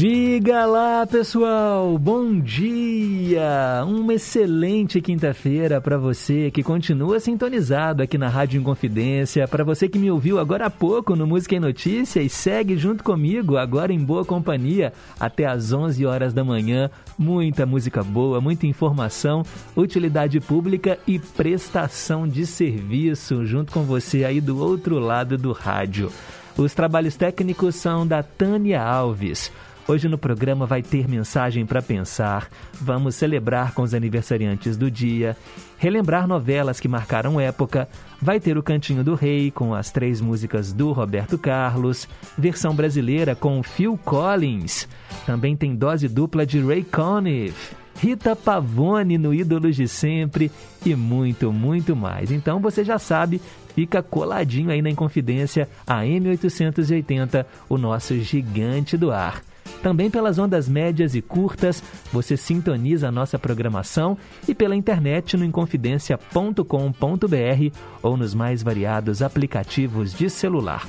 Diga lá, pessoal! Bom dia! Uma excelente quinta-feira para você que continua sintonizado aqui na Rádio Inconfidência, para você que me ouviu agora há pouco no Música e Notícia e segue junto comigo agora em boa companhia até às 11 horas da manhã. Muita música boa, muita informação, utilidade pública e prestação de serviço junto com você aí do outro lado do rádio. Os trabalhos técnicos são da Tânia Alves. Hoje no programa vai ter mensagem para pensar, vamos celebrar com os aniversariantes do dia, relembrar novelas que marcaram época, vai ter o Cantinho do Rei com as três músicas do Roberto Carlos, versão brasileira com Phil Collins, também tem dose dupla de Ray Conniff, Rita Pavone no Ídolos de Sempre e muito, muito mais. Então você já sabe, fica coladinho aí na Inconfidência, a M880, o nosso gigante do ar. Também pelas ondas médias e curtas, você sintoniza a nossa programação e pela internet no inconfidencia.com.br ou nos mais variados aplicativos de celular.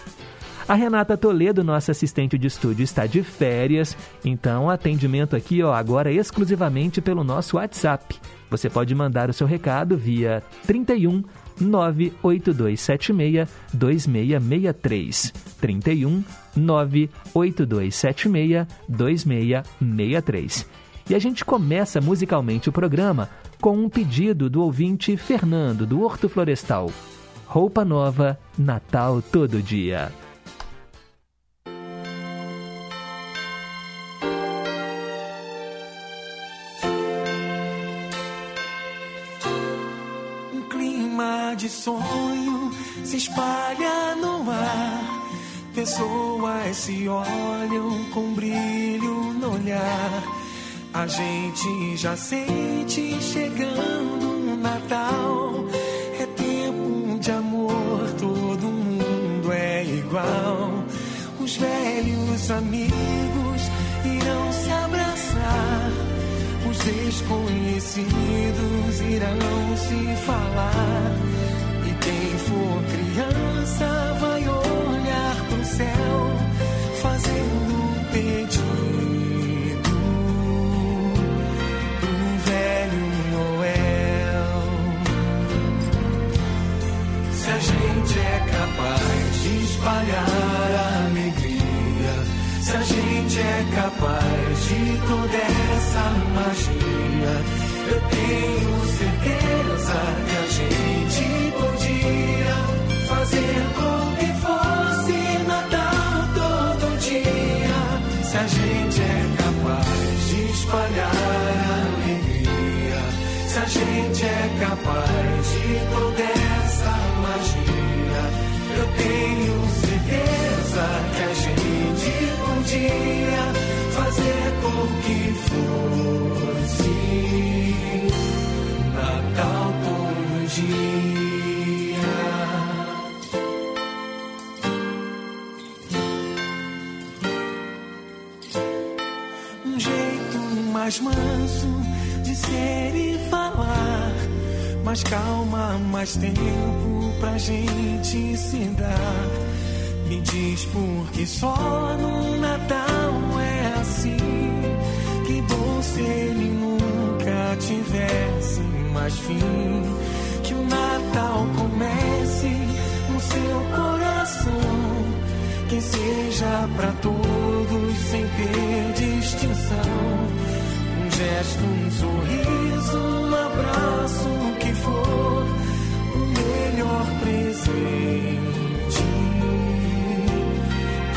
A Renata Toledo, nossa assistente de estúdio, está de férias, então atendimento aqui ó, agora exclusivamente pelo nosso WhatsApp. Você pode mandar o seu recado via 31 98276 2663. 31 98276 2663. E a gente começa musicalmente o programa com um pedido do ouvinte Fernando, do Horto Florestal. Roupa nova, Natal todo dia. Um clima de sonho se espalha no ar. Pessoas se olham com brilho no olhar. A gente já sente chegando o Natal. É tempo de amor, todo mundo é igual. Os velhos amigos irão se abraçar. Os desconhecidos irão se falar. E quem for criança gente é capaz de espalhar a alegria, se a gente é capaz de toda essa magia, eu tenho certeza que a gente podia fazer com que fosse Natal todo dia. Se a gente é capaz de espalhar a alegria, se a gente é capaz tenho certeza que a gente podia fazer com que fosse Natal dia. um jeito mais manso de ser e falar. Mais calma, mais tempo pra gente se dar. Me diz por que só no Natal é assim. Que bom se ele nunca tivesse mais fim. Que o Natal comece no seu coração que seja pra todos sem ter distinção. Um gesto, um sorriso, um abraço, o que for, melhor presente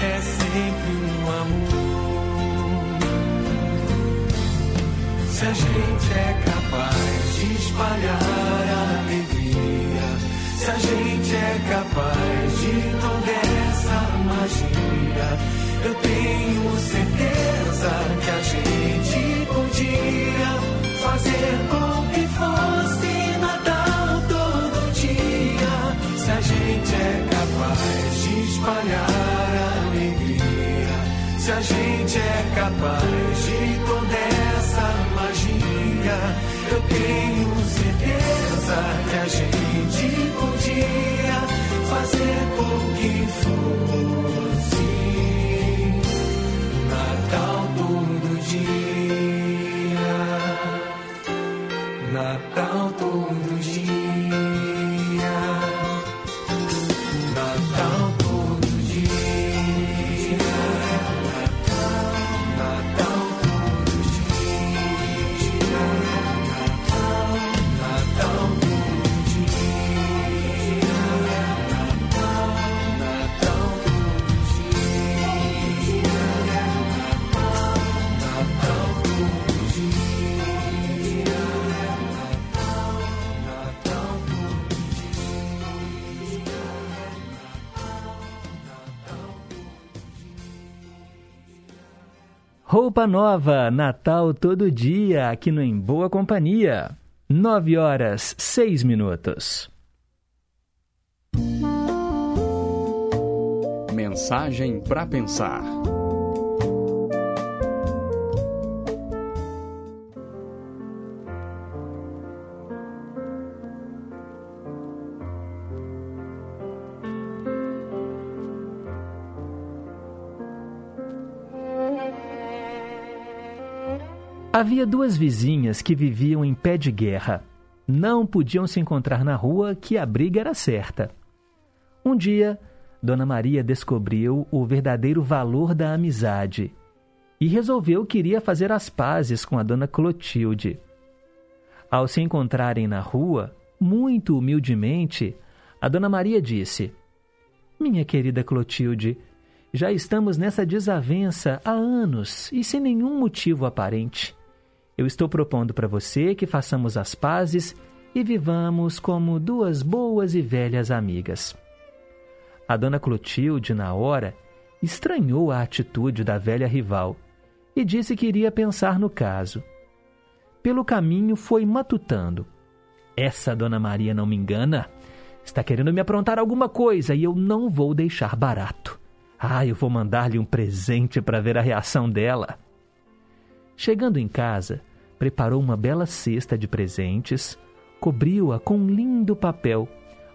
é sempre um amor. Se a gente é capaz de espalhar a alegria, se a gente é capaz de toda essa magia, eu tenho certeza que a gente podia fazer a gente é capaz de toda essa magia. Eu tenho certeza que a gente podia fazer Roupa nova, Natal todo dia, aqui no Em Boa Companhia. Nove horas, seis minutos. Mensagem para pensar. Havia duas vizinhas que viviam em pé de guerra. Não podiam se encontrar na rua que a briga era certa. Um dia, Dona Maria descobriu o verdadeiro valor da amizade e resolveu que iria fazer as pazes com a Dona Clotilde. Ao se encontrarem na rua, muito humildemente, a Dona Maria disse: Minha querida Clotilde, já estamos nessa desavença há anos e sem nenhum motivo aparente. Eu estou propondo para você que façamos as pazes e vivamos como duas boas e velhas amigas. A dona Clotilde, na hora, estranhou a atitude da velha rival e disse que iria pensar no caso. Pelo caminho foi matutando. Essa dona Maria não me engana. Está querendo me aprontar alguma coisa e eu não vou deixar barato. Ah, eu vou mandar-lhe um presente para ver a reação dela. Chegando em casa, preparou uma bela cesta de presentes, cobriu-a com um lindo papel,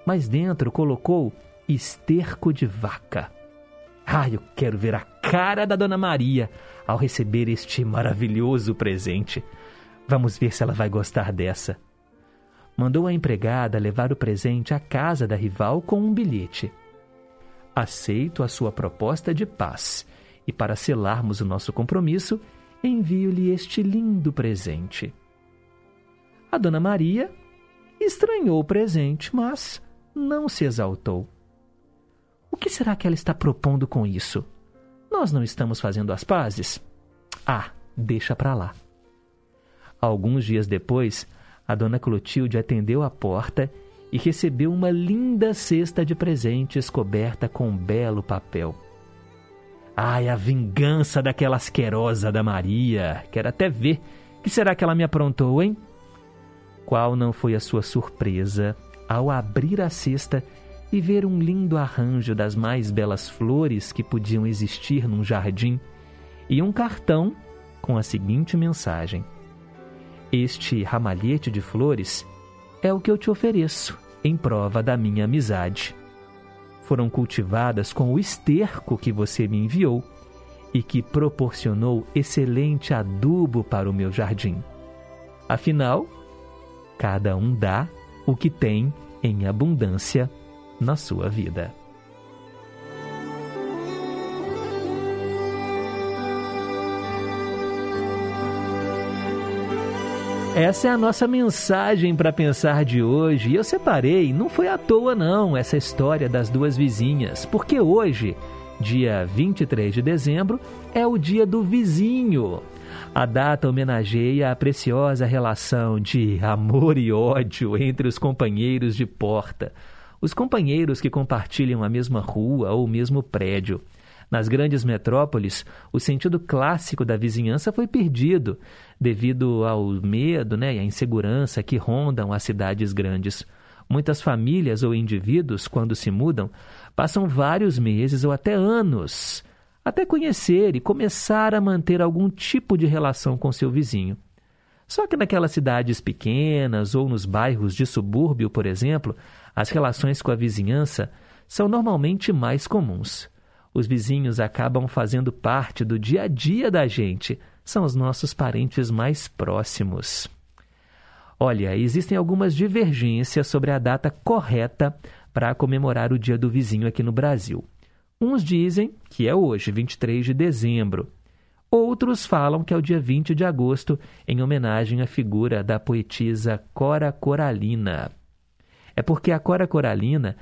mas dentro colocou esterco de vaca. Ah, eu quero ver a cara da Dona Maria ao receber este maravilhoso presente. Vamos ver se ela vai gostar dessa. Mandou a empregada levar o presente à casa da rival com um bilhete. Aceito a sua proposta de paz e, para selarmos o nosso compromisso, envio-lhe este lindo presente. A Dona Maria estranhou o presente, mas não se exaltou. O que será que ela está propondo com isso? Nós não estamos fazendo as pazes? Ah, deixa para lá. Alguns dias depois, a dona Clotilde atendeu a porta e recebeu uma linda cesta de presentes coberta com um belo papel. Ai, a vingança daquela asquerosa da Maria. Quero até ver. Que será que ela me aprontou, hein? Qual não foi a sua surpresa ao abrir a cesta e ver um lindo arranjo das mais belas flores que podiam existir num jardim e um cartão com a seguinte mensagem: Este ramalhete de flores é o que eu te ofereço em prova da minha amizade foram cultivadas com o esterco que você me enviou e que proporcionou excelente adubo para o meu jardim. Afinal, cada um dá o que tem em abundância na sua vida. Essa é a nossa mensagem para pensar de hoje. E eu separei, não foi à toa não, essa história das duas vizinhas, porque hoje, dia 23 de dezembro, é o dia do vizinho. A data homenageia a preciosa relação de amor e ódio entre os companheiros de porta, os companheiros que compartilham a mesma rua ou o mesmo prédio. Nas grandes metrópoles, o sentido clássico da vizinhança foi perdido devido ao medo né, e à insegurança que rondam as cidades grandes. Muitas famílias ou indivíduos, quando se mudam, passam vários meses ou até anos até conhecer e começar a manter algum tipo de relação com seu vizinho. Só que naquelas cidades pequenas ou nos bairros de subúrbio, por exemplo, as relações com a vizinhança são normalmente mais comuns. Os vizinhos acabam fazendo parte do dia a dia da gente, são os nossos parentes mais próximos. Olha, existem algumas divergências sobre a data correta para comemorar o Dia do Vizinho aqui no Brasil. Uns dizem que é hoje, 23 de dezembro. Outros falam que é o dia 20 de agosto, em homenagem à figura da poetisa Cora Coralina. É porque a Cora Coralina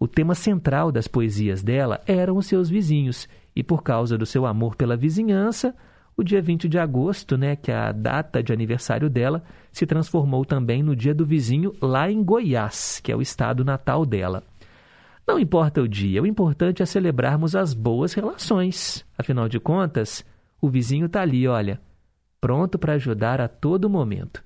o tema central das poesias dela eram os seus vizinhos, e por causa do seu amor pela vizinhança, o dia 20 de agosto, né, que é a data de aniversário dela, se transformou também no dia do vizinho lá em Goiás, que é o estado natal dela. Não importa o dia, o importante é celebrarmos as boas relações. Afinal de contas, o vizinho está ali, olha, pronto para ajudar a todo momento.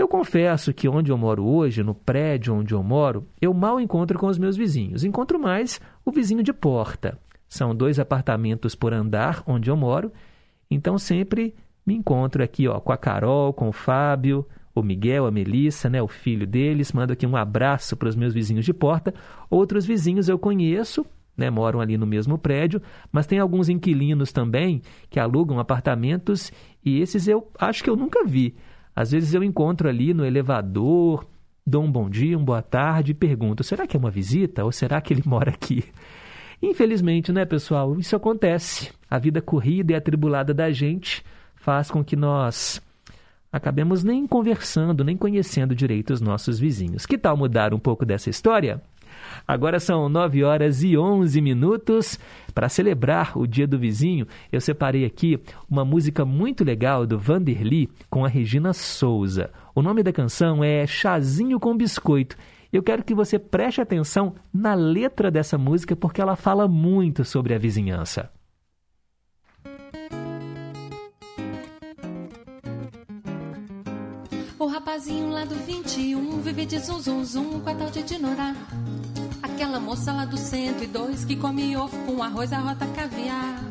Eu confesso que onde eu moro hoje, no prédio onde eu moro, eu mal encontro com os meus vizinhos. Encontro mais o vizinho de porta. São dois apartamentos por andar onde eu moro, então sempre me encontro aqui ó, com a Carol, com o Fábio, o Miguel, a Melissa, né, o filho deles. Mando aqui um abraço para os meus vizinhos de porta. Outros vizinhos eu conheço, né, moram ali no mesmo prédio, mas tem alguns inquilinos também que alugam apartamentos e esses eu acho que eu nunca vi. Às vezes eu encontro ali no elevador, dou um bom dia, uma boa tarde e pergunto: será que é uma visita ou será que ele mora aqui? Infelizmente, né, pessoal, isso acontece. A vida corrida e atribulada da gente faz com que nós acabemos nem conversando, nem conhecendo direito os nossos vizinhos. Que tal mudar um pouco dessa história? Agora são 9 horas e 11 minutos. Para celebrar o Dia do Vizinho, eu separei aqui uma música muito legal do Vanderly com a Regina Souza. O nome da canção é Chazinho com Biscoito. Eu quero que você preste atenção na letra dessa música porque ela fala muito sobre a vizinhança. O rapazinho lá do 21 vive de zum zum zum com a tal de Dinorá. Aquela moça lá do 102 que come ovo com arroz, arrota caviar.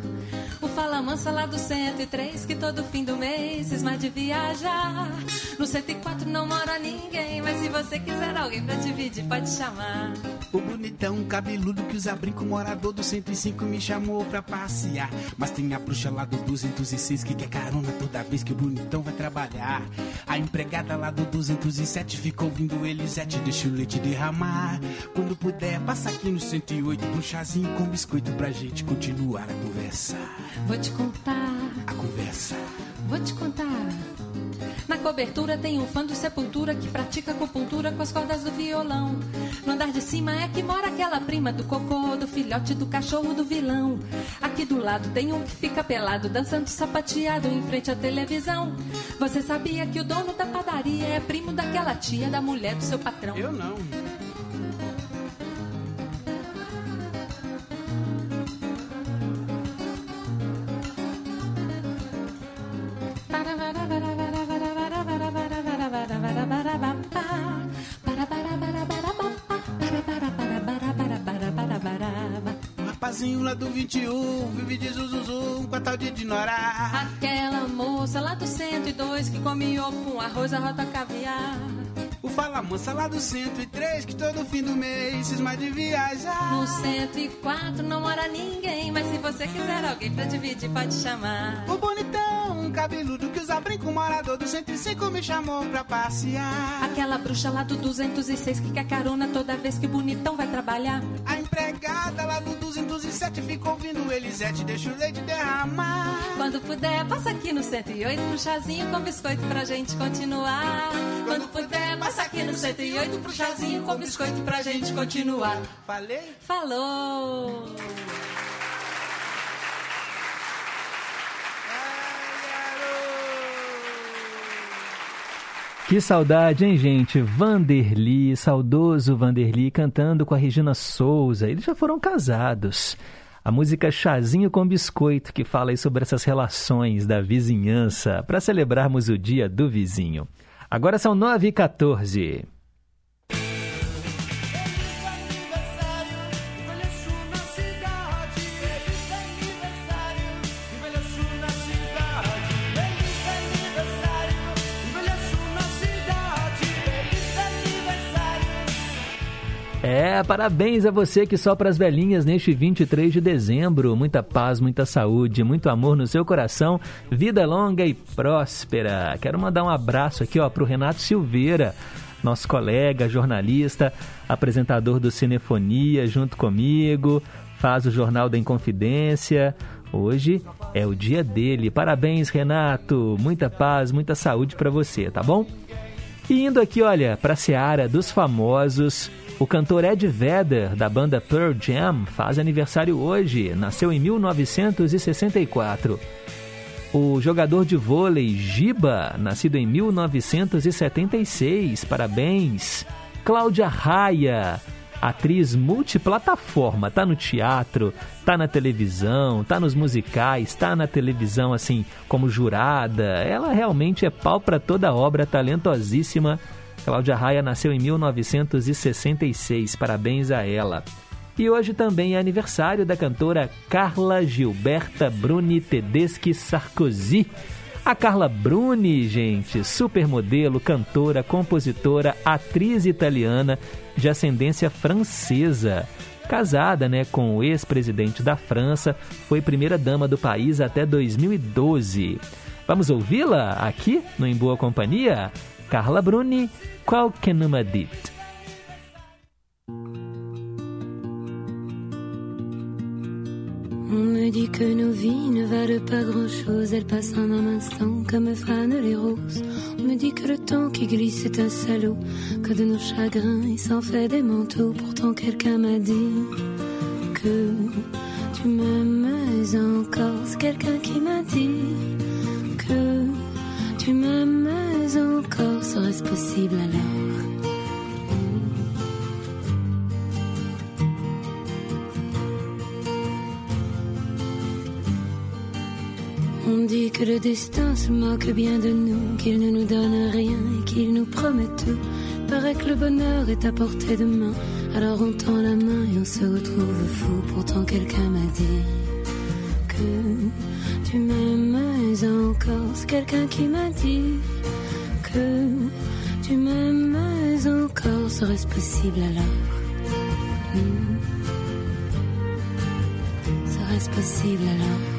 O Fala Mansa lá do 103 que todo fim do mês cisma de viajar. No 104 não mora ninguém, mas se você quiser alguém pra dividir, pode chamar. O bonitão cabeludo que usa brinco, morador do 105 me chamou pra passear. Mas tem a bruxa lá do 206 que quer carona toda vez que o bonitão vai trabalhar. A empregada lá do 207 fica ouvindo Elisete, deixa o leite derramar. Quando puder, passa aqui no 108 um chazinho com biscoito pra gente continuar a conversa. Vou te contar. A conversa. Vou te contar. Na cobertura tem um fã do Sepultura que pratica acupuntura com as cordas do violão. No andar de cima é que mora aquela prima do cocô, do filhote do cachorro do vilão. Aqui do lado tem um que fica pelado, dançando sapateado em frente à televisão. Você sabia que o dono da padaria é primo daquela tia da mulher do seu patrão? Eu não. Rapazinho lá do 21 vive de zuzuzum com a tal de Dinorá. Aquela moça lá do 102 que come ovo com arroz, arrota caviar. O Fala Mansa lá do 103 que todo fim do mês cisma de viajar. No 104 não mora ninguém, mas se você quiser alguém pra dividir, pode chamar. O bonitão, cabeludo que usa brinco, morador do 105 me chamou pra passear. Aquela bruxa lá do 206 que quer carona toda vez que o bonitão vai trabalhar. A empregada lá do 207 fica ouvindo Elisete, deixa o leite derramar. Quando puder, passa aqui no 108 pro chazinho com biscoito pra gente continuar. Quando puder, passa aqui no 108 pro chazinho com biscoito pra gente continuar. Falei? Falou! Que saudade, hein, gente? Vanderly, saudoso Vanderly, cantando com a Regina Souza. Eles já foram casados. A música Chazinho com Biscoito, que fala sobre essas relações da vizinhança, para celebrarmos o dia do vizinho. Agora são 9h14. É, parabéns a você que sopra as velhinhas neste 23 de dezembro. Muita paz, muita saúde, muito amor no seu coração, vida longa e próspera. Quero mandar um abraço aqui ó, o Renato Silveira, nosso colega, jornalista, apresentador do Cinefonia, junto comigo, faz o Jornal da Inconfidência. Hoje é o dia dele. Parabéns, Renato. Muita paz, muita saúde para você, tá bom? E indo aqui, olha, para a Seara dos Famosos. O cantor Ed Vedder, da banda Pearl Jam, faz aniversário hoje. Nasceu em 1964. O jogador de vôlei Giba, nascido em 1976. Parabéns. Cláudia Raia, Atriz multiplataforma, tá no teatro, tá na televisão, tá nos musicais, tá na televisão assim como jurada. Ela realmente é pau para toda obra, talentosíssima. Cláudia Raia nasceu em 1966. Parabéns a ela. E hoje também é aniversário da cantora Carla Gilberta Bruni Tedeschi Sarkozy. A Carla Bruni, gente, supermodelo, cantora, compositora, atriz italiana de ascendência francesa. Casada né, com o ex-presidente da França, foi primeira-dama do país até 2012. Vamos ouvi-la aqui no Em Boa Companhia? Carla Bruni, numa dit. On me dit que nos vies ne valent pas grand-chose, elles passent en un instant comme fanent les roses. On me dit que le temps qui glisse est un salaud, que de nos chagrins il s'en fait des manteaux. Pourtant quelqu'un m'a dit que tu m'aimes encore. C'est quelqu'un qui m'a dit que tu encore. Serait-ce possible alors? On dit que le destin se moque bien de nous, qu'il ne nous donne rien et qu'il nous promet tout. Paraît que le bonheur est à portée de main, alors on tend la main et on se retrouve fou. Pourtant quelqu'un m'a dit que tu m'aimes encore. C'est quelqu'un qui m'a dit que tu m'aimes encore. Serait-ce possible alors? Hmm. Serait-ce possible alors?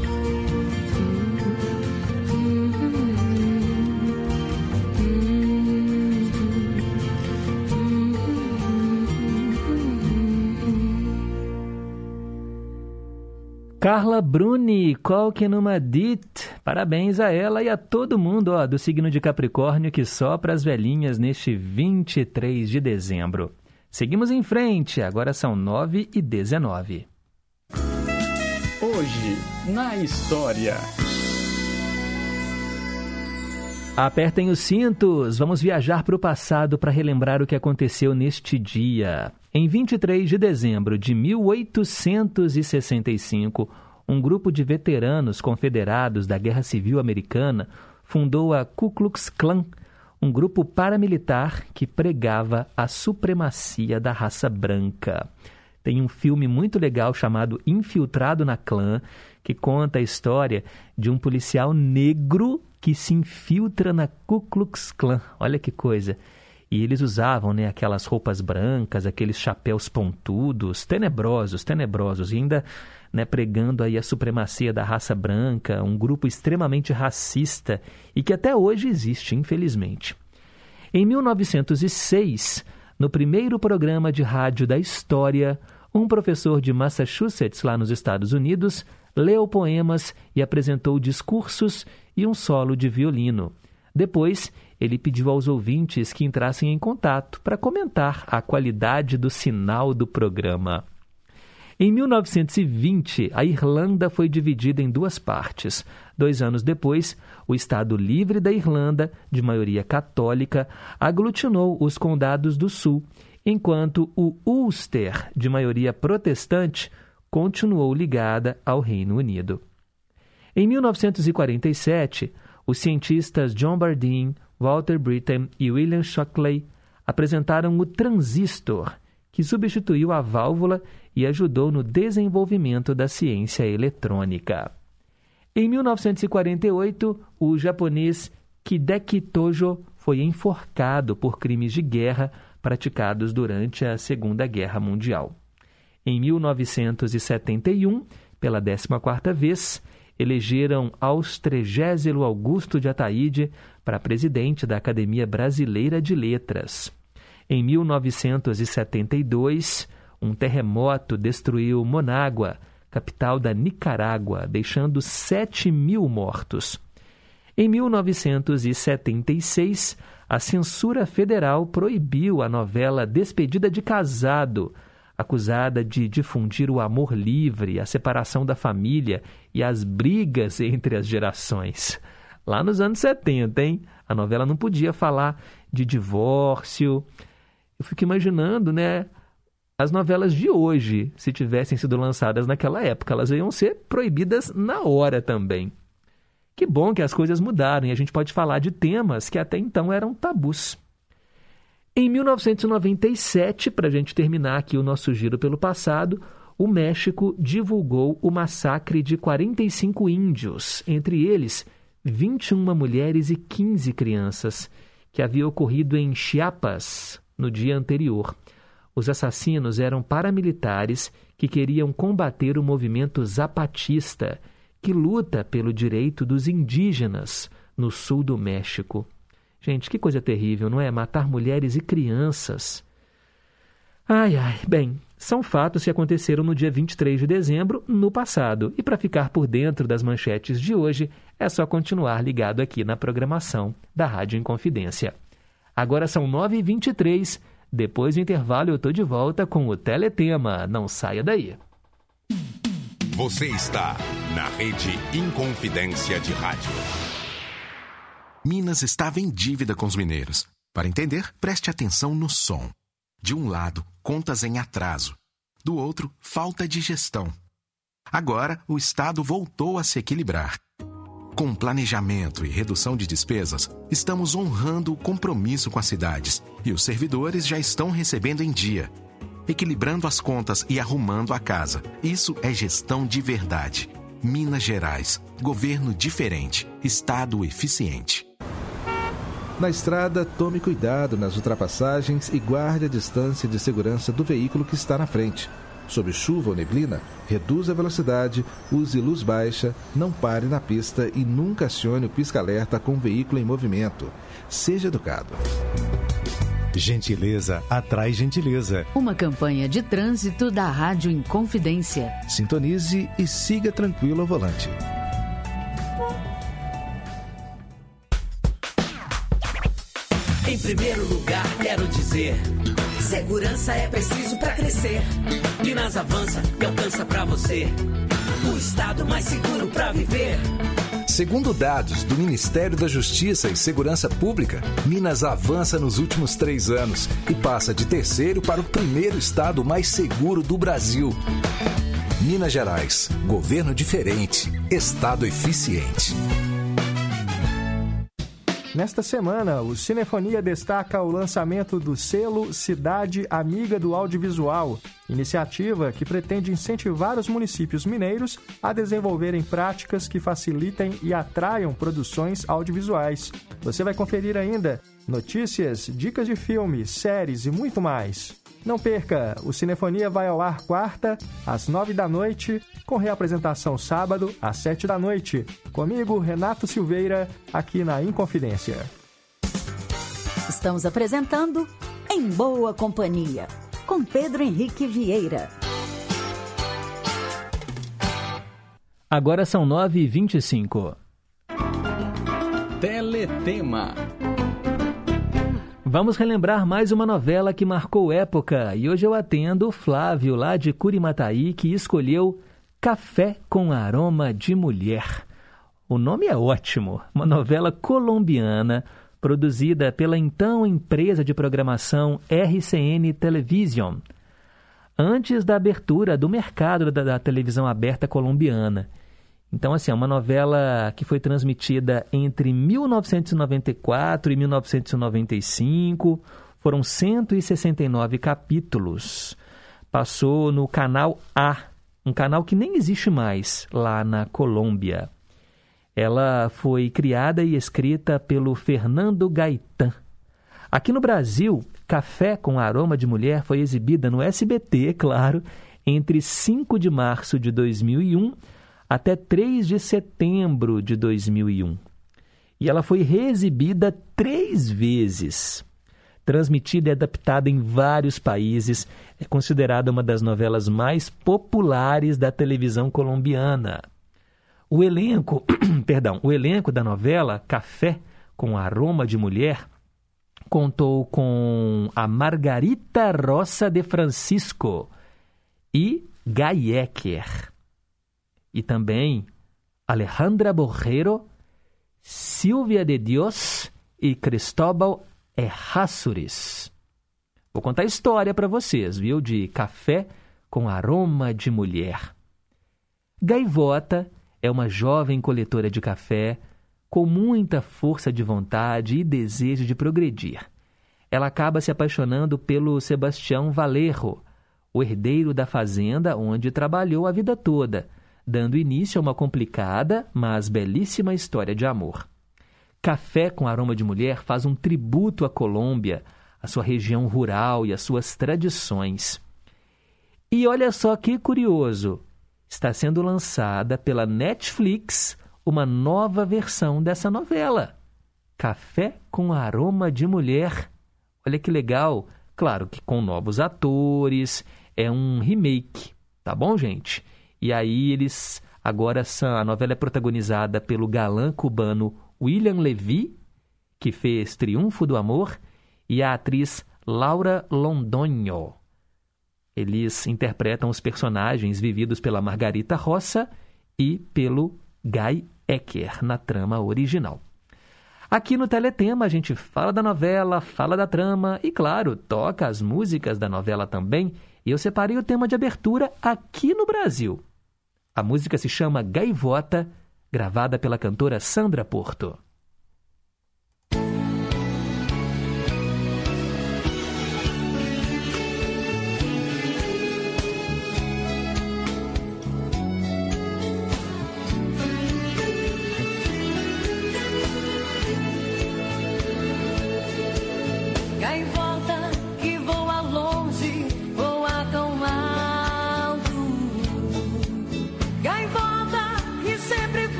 Carla Bruni, qual que numa dit? Parabéns a ela e a todo mundo ó, do signo de Capricórnio que sopra as velhinhas neste 23 de dezembro. Seguimos em frente, agora são 9 e 19. Hoje, na história. Apertem os cintos, vamos viajar para o passado para relembrar o que aconteceu neste dia. Em 23 de dezembro de 1865, um grupo de veteranos confederados da Guerra Civil Americana fundou a Ku Klux Klan, um grupo paramilitar que pregava a supremacia da raça branca. Tem um filme muito legal chamado Infiltrado na Clã, que conta a história de um policial negro que se infiltra na Ku Klux Klan. Olha que coisa! E eles usavam né, aquelas roupas brancas, aqueles chapéus pontudos, tenebrosos, tenebrosos, e ainda né, pregando aí a supremacia da raça branca, um grupo extremamente racista e que até hoje existe, infelizmente. Em 1906, no primeiro programa de rádio da história, um professor de Massachusetts, lá nos Estados Unidos, leu poemas e apresentou discursos e um solo de violino. Depois, ele pediu aos ouvintes que entrassem em contato para comentar a qualidade do sinal do programa. Em 1920, a Irlanda foi dividida em duas partes. Dois anos depois, o Estado Livre da Irlanda, de maioria católica, aglutinou os condados do Sul, enquanto o Ulster, de maioria protestante, continuou ligada ao Reino Unido. Em 1947, os cientistas John Bardeen, Walter Brittain e William Shockley apresentaram o transistor, que substituiu a válvula e ajudou no desenvolvimento da ciência eletrônica. Em 1948, o japonês Hideki Tojo foi enforcado por crimes de guerra praticados durante a Segunda Guerra Mundial. Em 1971, pela 14ª vez, elegeram Austrégésilo Augusto de Ataíde para presidente da Academia Brasileira de Letras. Em 1972, um terremoto destruiu Monágua, capital da Nicarágua, deixando 7 mil mortos. Em 1976, a censura federal proibiu a novela Despedida de Casado, acusada de difundir o amor livre, a separação da família e as brigas entre as gerações. Lá nos anos 70, hein? A novela não podia falar de divórcio. Eu fico imaginando, né? As novelas de hoje, se tivessem sido lançadas naquela época, elas iam ser proibidas na hora também. Que bom que as coisas mudaram e a gente pode falar de temas que até então eram tabus. Em 1997, para a gente terminar aqui o nosso giro pelo passado, o México divulgou o massacre de 45 índios, entre eles 21 mulheres e 15 crianças, que havia ocorrido em Chiapas no dia anterior. Os assassinos eram paramilitares que queriam combater o movimento zapatista, que luta pelo direito dos indígenas no sul do México. Gente, que coisa terrível, não é? Matar mulheres e crianças. Ai, ai, bem, são fatos que aconteceram no dia 23 de dezembro, no passado. E para ficar por dentro das manchetes de hoje, é só continuar ligado aqui na programação da Rádio Inconfidência. Agora são 9h23 depois do intervalo, eu tô de volta com o Teletema. Não saia daí. Você está na Rede Inconfidência de Rádio. Minas estava em dívida com os mineiros. Para entender, preste atenção no som. De um lado, contas em atraso. Do outro, falta de gestão. Agora, o Estado voltou a se equilibrar. Com planejamento e redução de despesas, estamos honrando o compromisso com as cidades e os servidores já estão recebendo em dia, equilibrando as contas e arrumando a casa. Isso é gestão de verdade. Minas Gerais, governo diferente, Estado eficiente. Na estrada, tome cuidado nas ultrapassagens e guarde a distância de segurança do veículo que está na frente. Sob chuva ou neblina, reduza a velocidade, use luz baixa, não pare na pista e nunca acione o pisca-alerta com o veículo em movimento. Seja educado. Gentileza atrai gentileza. Uma campanha de trânsito da Rádio Inconfidência. Sintonize e siga tranquilo ao volante. Em primeiro lugar, quero dizer: segurança é preciso para crescer. Minas avança e alcança para você o estado mais seguro para viver. Segundo dados do Ministério da Justiça e Segurança Pública, Minas avança nos últimos três anos e passa de terceiro para o primeiro estado mais seguro do Brasil. Minas Gerais, governo diferente, estado eficiente. Nesta semana, o Cinefonia destaca o lançamento do selo Cidade Amiga do Audiovisual, iniciativa que pretende incentivar os municípios mineiros a desenvolverem práticas que facilitem e atraiam produções audiovisuais. Você vai conferir ainda notícias, dicas de filmes, séries e muito mais. Não perca, o Cinefonia vai ao ar quarta, às nove da noite, com reapresentação sábado, às sete da noite. Comigo, Renato Silveira, aqui na Inconfidência. Estamos apresentando Em Boa Companhia, com Pedro Henrique Vieira. Agora são nove e vinte e cinco. Teletema. Vamos relembrar mais uma novela que marcou época e hoje eu atendo o Flávio, lá de Curimataí, que escolheu Café com Aroma de Mulher. O nome é ótimo, uma novela colombiana produzida pela então empresa de programação RCN Television, antes da abertura do mercado da, da televisão aberta colombiana. Então, assim, é uma novela que foi transmitida entre 1994 e 1995. Foram 169 capítulos. Passou no canal A, um canal que nem existe mais lá na Colômbia. Ela foi criada e escrita pelo Fernando Gaetan. Aqui no Brasil, Café com Aroma de Mulher foi exibida no SBT, claro, entre 5 de março de 2001 até 3 de setembro de 2001. E ela foi reexibida três vezes. Transmitida e adaptada em vários países, é considerada uma das novelas mais populares da televisão colombiana. O elenco, perdão, o elenco da novela Café com Aroma de Mulher contou com a Margarita Rosa de Francisco e Gaiecker e também Alejandra Borrero, Silvia de Dios e Cristóbal Errázuriz. Vou contar a história para vocês, viu? De café com aroma de mulher. Gaivota é uma jovem coletora de café com muita força de vontade e desejo de progredir. Ela acaba se apaixonando pelo Sebastião Valerro, o herdeiro da fazenda onde trabalhou a vida toda dando início a uma complicada, mas belíssima história de amor. Café com Aroma de Mulher faz um tributo à Colômbia, à sua região rural e às suas tradições. E olha só que curioso! Está sendo lançada pela Netflix uma nova versão dessa novela. Café com Aroma de Mulher. Olha que legal! Claro que com novos atores, é um remake, tá bom, gente? E aí eles agora são, a novela é protagonizada pelo galã cubano William Levy, que fez Triunfo do Amor, e a atriz Laura Londonho. Eles interpretam os personagens vividos pela Margarita Roça e pelo Guy Ecker na trama original. Aqui no Teletema a gente fala da novela, fala da trama e, claro, toca as músicas da novela também. E eu separei o tema de abertura aqui no Brasil. A música se chama Gaivota, gravada pela cantora Sandra Porto.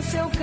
Estava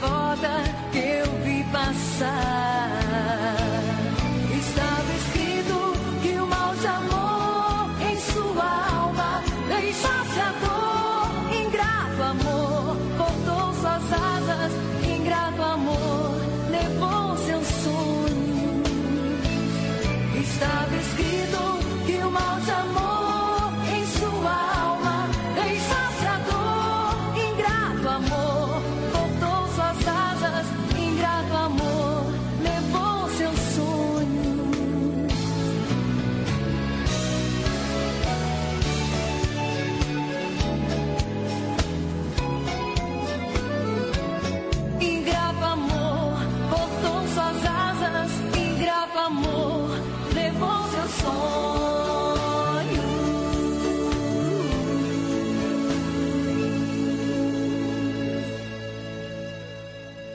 escrito que o mal de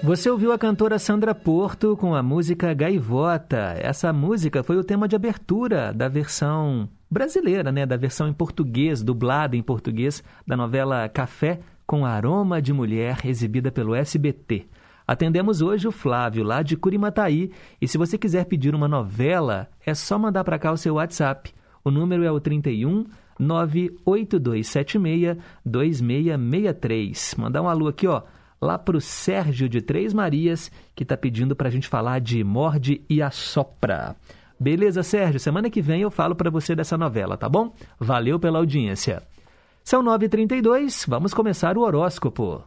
Você ouviu a cantora Sandra Porto com a música Gaivota. Essa música foi o tema de abertura da versão brasileira, né, da versão em português, dublada em português da novela Café com Aroma de Mulher, exibida pelo SBT. Atendemos hoje o Flávio, lá de Curimataí, e se você quiser pedir uma novela, é só mandar para cá o seu WhatsApp. O número é o 31 98276 2663. Mandar um alô aqui, ó lá para o Sérgio de Três Marias, que está pedindo para a gente falar de Morde e Assopra. Beleza, Sérgio? Semana que vem eu falo para você dessa novela, tá bom? Valeu pela audiência. São 9h32, vamos começar o horóscopo.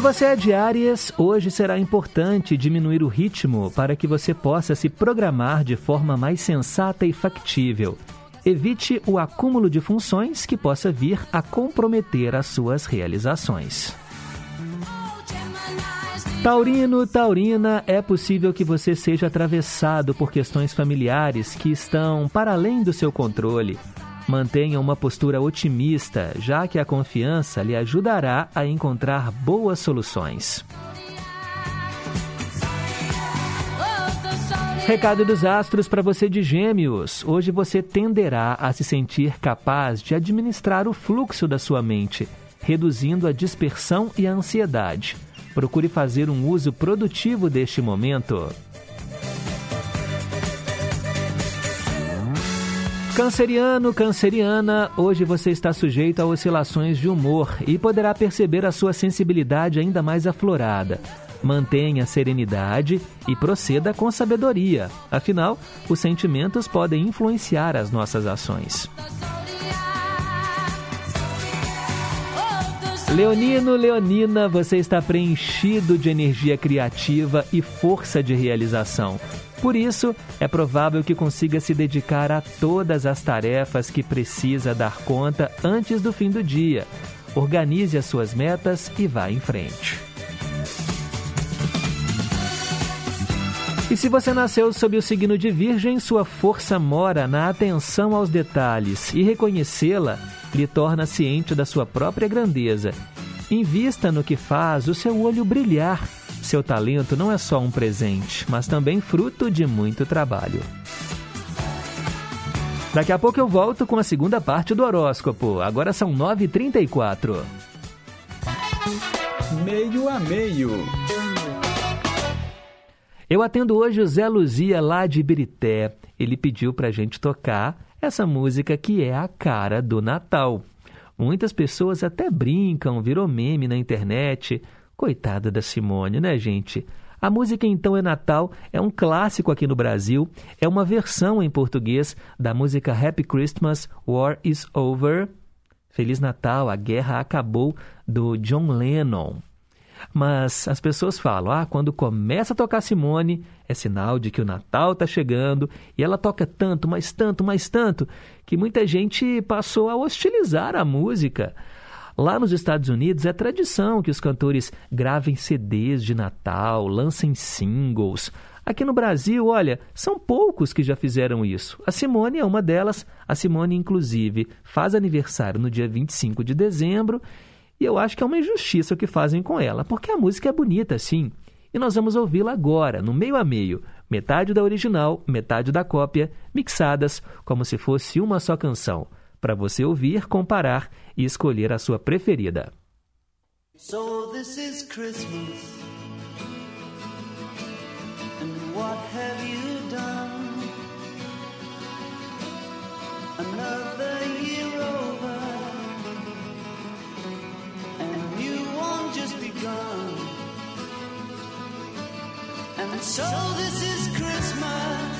Se você é de Áries, hoje será importante diminuir o ritmo para que você possa se programar de forma mais sensata e factível. Evite o acúmulo de funções que possa vir a comprometer as suas realizações. Taurino, Taurina, é possível que você seja atravessado por questões familiares que estão para além do seu controle. Mantenha uma postura otimista, já que a confiança lhe ajudará a encontrar boas soluções. Recado dos astros para você de Gêmeos. Hoje você tenderá a se sentir capaz de administrar o fluxo da sua mente, reduzindo a dispersão e a ansiedade. Procure fazer um uso produtivo deste momento. Canceriano, canceriana, hoje você está sujeito a oscilações de humor e poderá perceber a sua sensibilidade ainda mais aflorada. Mantenha serenidade e proceda com sabedoria. Afinal, os sentimentos podem influenciar as nossas ações. Leonino, Leonina, você está preenchido de energia criativa e força de realização. Por isso, é provável que consiga se dedicar a todas as tarefas que precisa dar conta antes do fim do dia. Organize as suas metas e vá em frente. E se você nasceu sob o signo de Virgem, sua força mora na atenção aos detalhes e reconhecê-la lhe torna ciente da sua própria grandeza. Invista no que faz o seu olho brilhar seu talento não é só um presente, mas também fruto de muito trabalho. Daqui a pouco eu volto com a segunda parte do horóscopo. Agora são 9h34. Meio a meio. Eu atendo hoje o Zé Luzia lá de Ibirité. Ele pediu pra gente tocar essa música que é a cara do Natal. Muitas pessoas até brincam, virou meme na internet. Coitada da Simone, né, gente? A música Então é Natal é um clássico aqui no Brasil, é uma versão em português da música Happy Christmas, War is Over. Feliz Natal, a guerra acabou, do John Lennon. Mas as pessoas falam: ah, quando começa a tocar Simone, é sinal de que o Natal está chegando, e ela toca tanto, mais tanto, mais tanto, que muita gente passou a hostilizar a música. Lá nos Estados Unidos é tradição que os cantores gravem CDs de Natal, lancem singles. Aqui no Brasil, olha, são poucos que já fizeram isso. A Simone é uma delas. A Simone, inclusive, faz aniversário no dia 25 de dezembro. E eu acho que é uma injustiça o que fazem com ela, porque a música é bonita, sim. E nós vamos ouvi-la agora, no meio a meio, metade da original, metade da cópia, mixadas como se fosse uma só canção para você ouvir, comparar e escolher a sua preferida. So this is Christmas. And what have you done? Another year over. And you won't just begun. And so this is Christmas.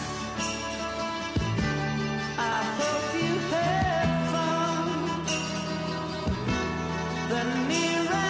I hope you when near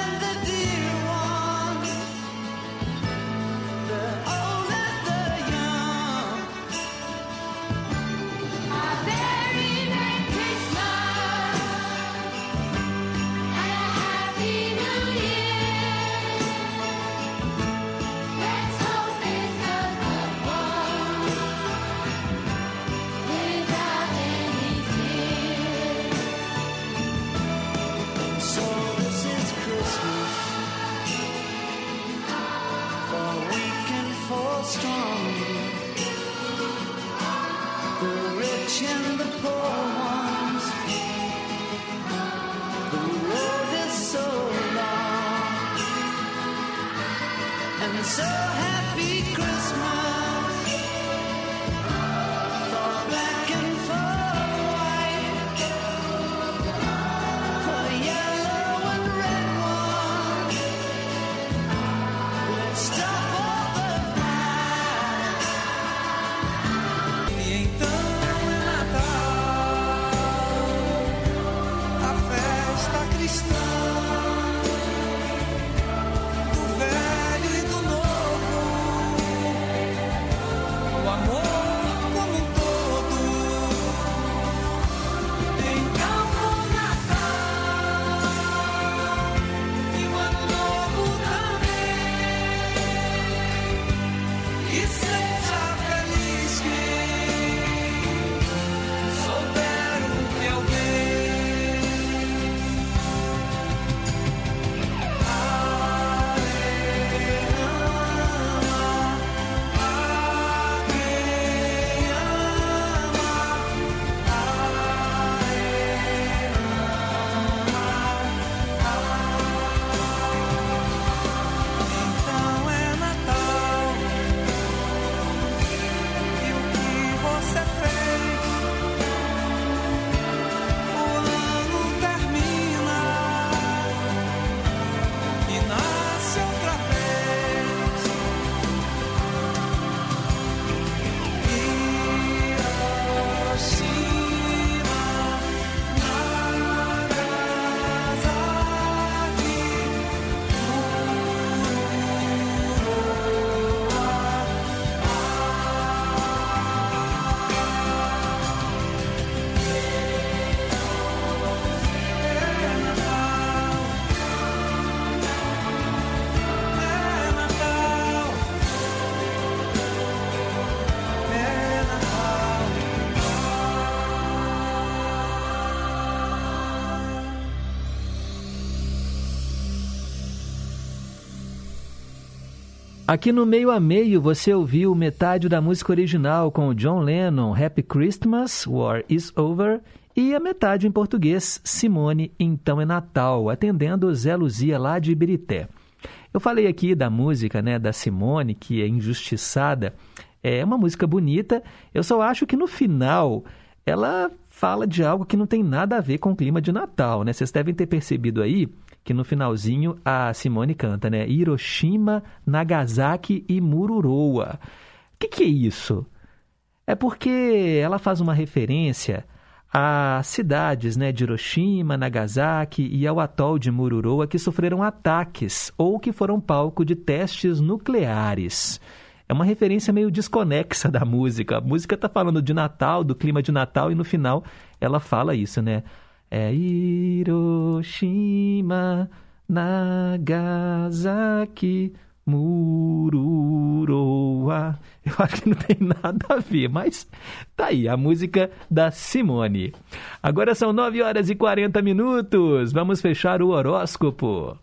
Aqui no meio a meio você ouviu metade da música original com John Lennon, Happy Christmas, War is Over, e a metade em português, Simone, Então é Natal, atendendo Zé Luzia lá de Ibirité. Eu falei aqui da música né, da Simone, que é injustiçada, é uma música bonita, eu só acho que no final ela fala de algo que não tem nada a ver com o clima de Natal, né? Vocês devem ter percebido aí que no finalzinho a Simone canta, né? Hiroshima, Nagasaki e Mururoa. O que, que é isso? É porque ela faz uma referência às cidades né, de Hiroshima, Nagasaki e ao atol de Mururoa que sofreram ataques ou que foram palco de testes nucleares. É uma referência meio desconexa da música. A música está falando de Natal, do clima de Natal, e no final ela fala isso, né? É Hiroshima, Nagasaki, Mururoa. Eu acho que não tem nada a ver, mas tá aí, a música da Simone. Agora são 9 horas e 40 minutos. Vamos fechar o horóscopo.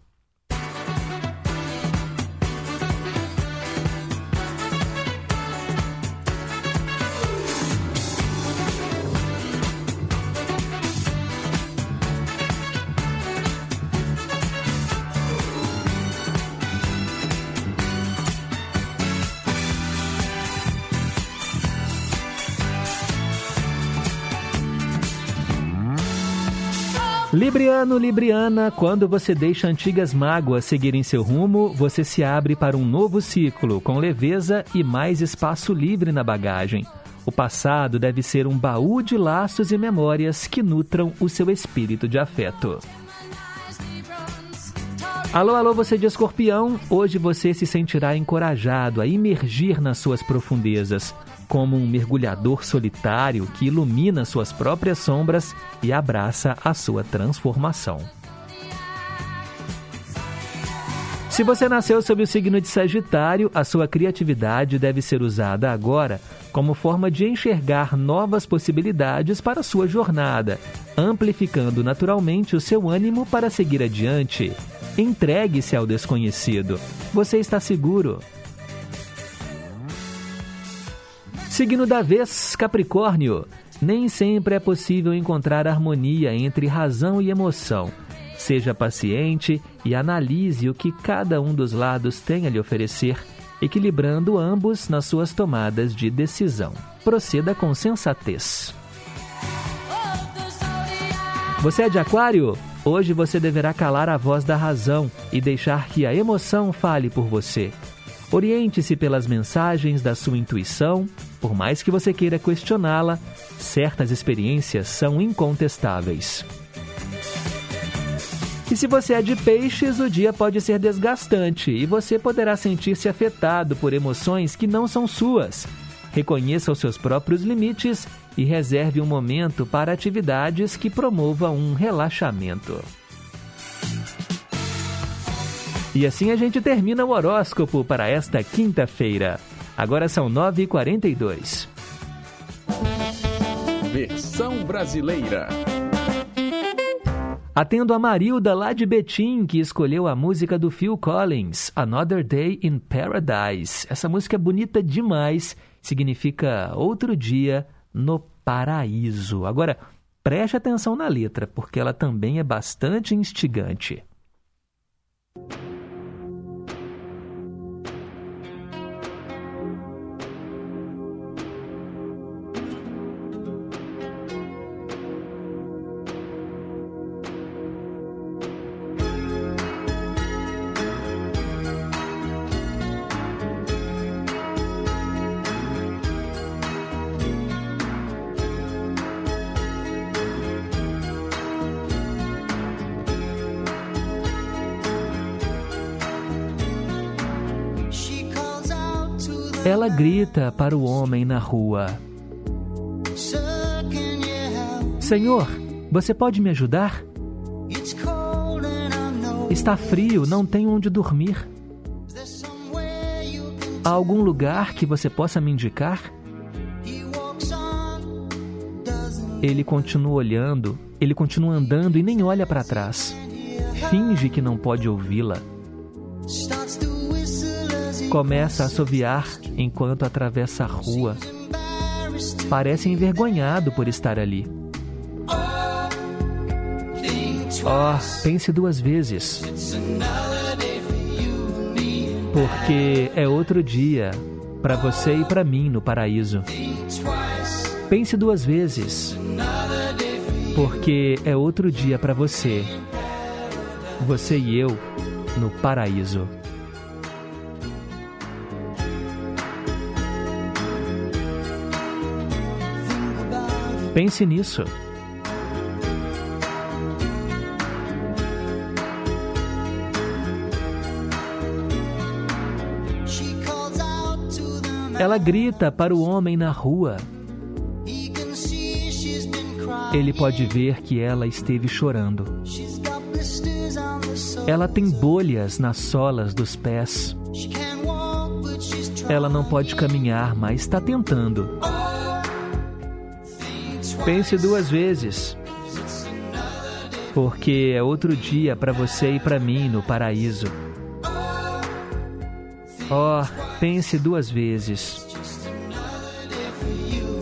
Libriano, Libriana, quando você deixa antigas mágoas seguirem seu rumo, você se abre para um novo ciclo, com leveza e mais espaço livre na bagagem. O passado deve ser um baú de laços e memórias que nutram o seu espírito de afeto. Alô, alô, você de escorpião, hoje você se sentirá encorajado a imergir nas suas profundezas, como um mergulhador solitário que ilumina suas próprias sombras e abraça a sua transformação. Se você nasceu sob o signo de Sagitário, a sua criatividade deve ser usada agora como forma de enxergar novas possibilidades para sua jornada, amplificando naturalmente o seu ânimo para seguir adiante. Entregue-se ao desconhecido. Você está seguro. Signo da vez, Capricórnio. Nem sempre é possível encontrar harmonia entre razão e emoção. Seja paciente e analise o que cada um dos lados tem a lhe oferecer, equilibrando ambos nas suas tomadas de decisão. Proceda com sensatez. Você é de Aquário? Hoje você deverá calar a voz da razão e deixar que a emoção fale por você. Oriente-se pelas mensagens da sua intuição, por mais que você queira questioná-la, certas experiências são incontestáveis. E se você é de peixes, o dia pode ser desgastante e você poderá sentir-se afetado por emoções que não são suas. Reconheça os seus próprios limites e reserve um momento para atividades que promovam um relaxamento. E assim a gente termina o horóscopo para esta quinta-feira. Agora são 9h42. Versão brasileira. Atendo a Marilda lá de Betim, que escolheu a música do Phil Collins, Another Day in Paradise. Essa música é bonita demais, significa outro dia no paraíso. Agora, preste atenção na letra, porque ela também é bastante instigante. Ela grita para o homem na rua: Senhor, você pode me ajudar? Está frio, não tenho onde dormir. Há algum lugar que você possa me indicar? Ele continua olhando, ele continua andando e nem olha para trás. Finge que não pode ouvi-la. Começa a assoviar enquanto atravessa a rua. Parece envergonhado por estar ali. Oh, pense duas vezes. Porque é outro dia para você e para mim no paraíso. Pense duas vezes. Porque é outro dia para você, você e eu no paraíso. Pense nisso. Ela grita para o homem na rua. Ele pode ver que ela esteve chorando. Ela tem bolhas nas solas dos pés. Ela não pode caminhar, mas está tentando. Pense duas vezes, porque é outro dia para você e para mim no paraíso. Oh, pense duas vezes,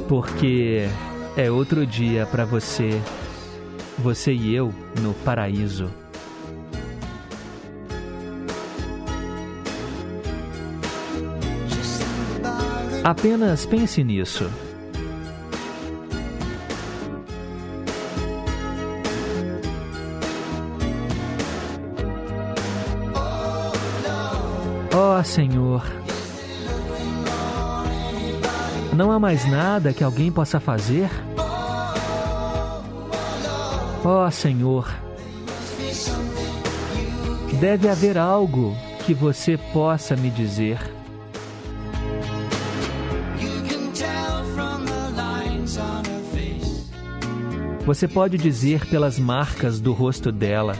porque é outro dia para você, você e eu no paraíso. Apenas pense nisso. Ó Senhor, não há mais nada que alguém possa fazer? Ó oh, Senhor, deve haver algo que você possa me dizer. Você pode dizer pelas marcas do rosto dela.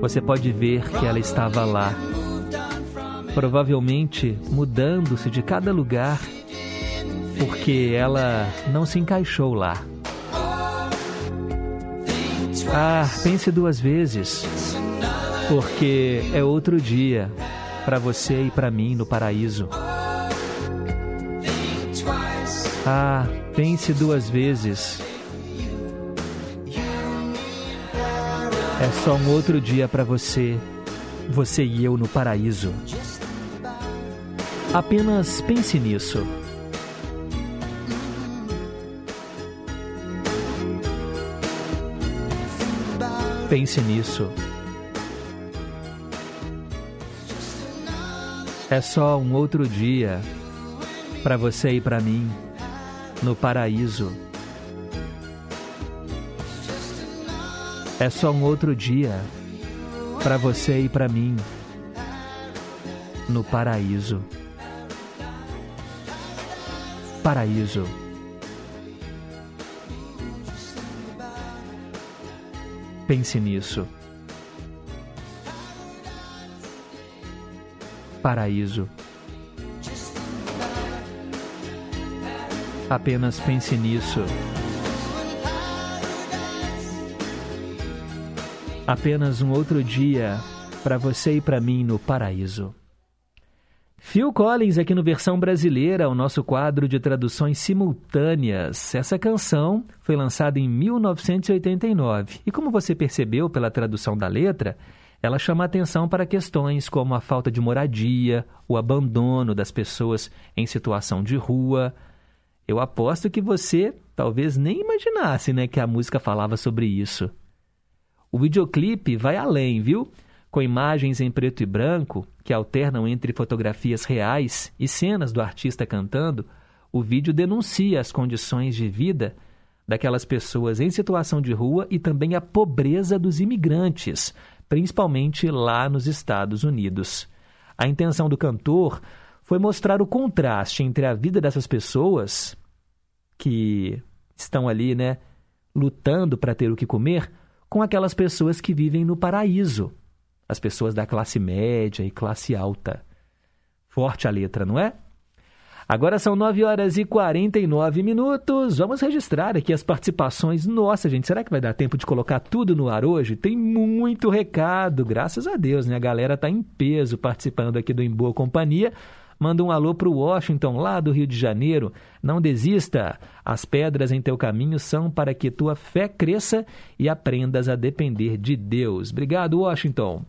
Você pode ver que ela estava lá provavelmente mudando-se de cada lugar porque ela não se encaixou lá. Ah, pense duas vezes, porque é outro dia para você e para mim no paraíso. Ah, pense duas vezes. É só um outro dia para você, você e eu no paraíso. Apenas pense nisso. Pense nisso. É só um outro dia para você e para mim no paraíso. É só um outro dia para você e para mim no paraíso. Paraíso. Pense nisso. Paraíso. Apenas pense nisso. Apenas um outro dia para você e para mim no paraíso. Phil Collins aqui no versão brasileira, o nosso quadro de traduções simultâneas. Essa canção foi lançada em 1989 e, como você percebeu pela tradução da letra, ela chama atenção para questões como a falta de moradia, o abandono das pessoas em situação de rua. Eu aposto que você talvez nem imaginasse né, que a música falava sobre isso. O videoclipe vai além, viu? Com imagens em preto e branco que alternam entre fotografias reais e cenas do artista cantando, o vídeo denuncia as condições de vida daquelas pessoas em situação de rua e também a pobreza dos imigrantes, principalmente lá nos Estados Unidos. A intenção do cantor foi mostrar o contraste entre a vida dessas pessoas que estão ali, né, lutando para ter o que comer, com aquelas pessoas que vivem no paraíso, as pessoas da classe média e classe alta. Forte a letra, não é? Agora são 9 horas e 49 minutos. Vamos registrar aqui as participações. Nossa, gente, será que vai dar tempo de colocar tudo no ar hoje? Tem muito recado, graças a Deus, né? A galera tá em peso participando aqui do Em Boa Companhia. Manda um alô para o Washington, lá do Rio de Janeiro. Não desista. As pedras em teu caminho são para que tua fé cresça e aprendas a depender de Deus. Obrigado, Washington.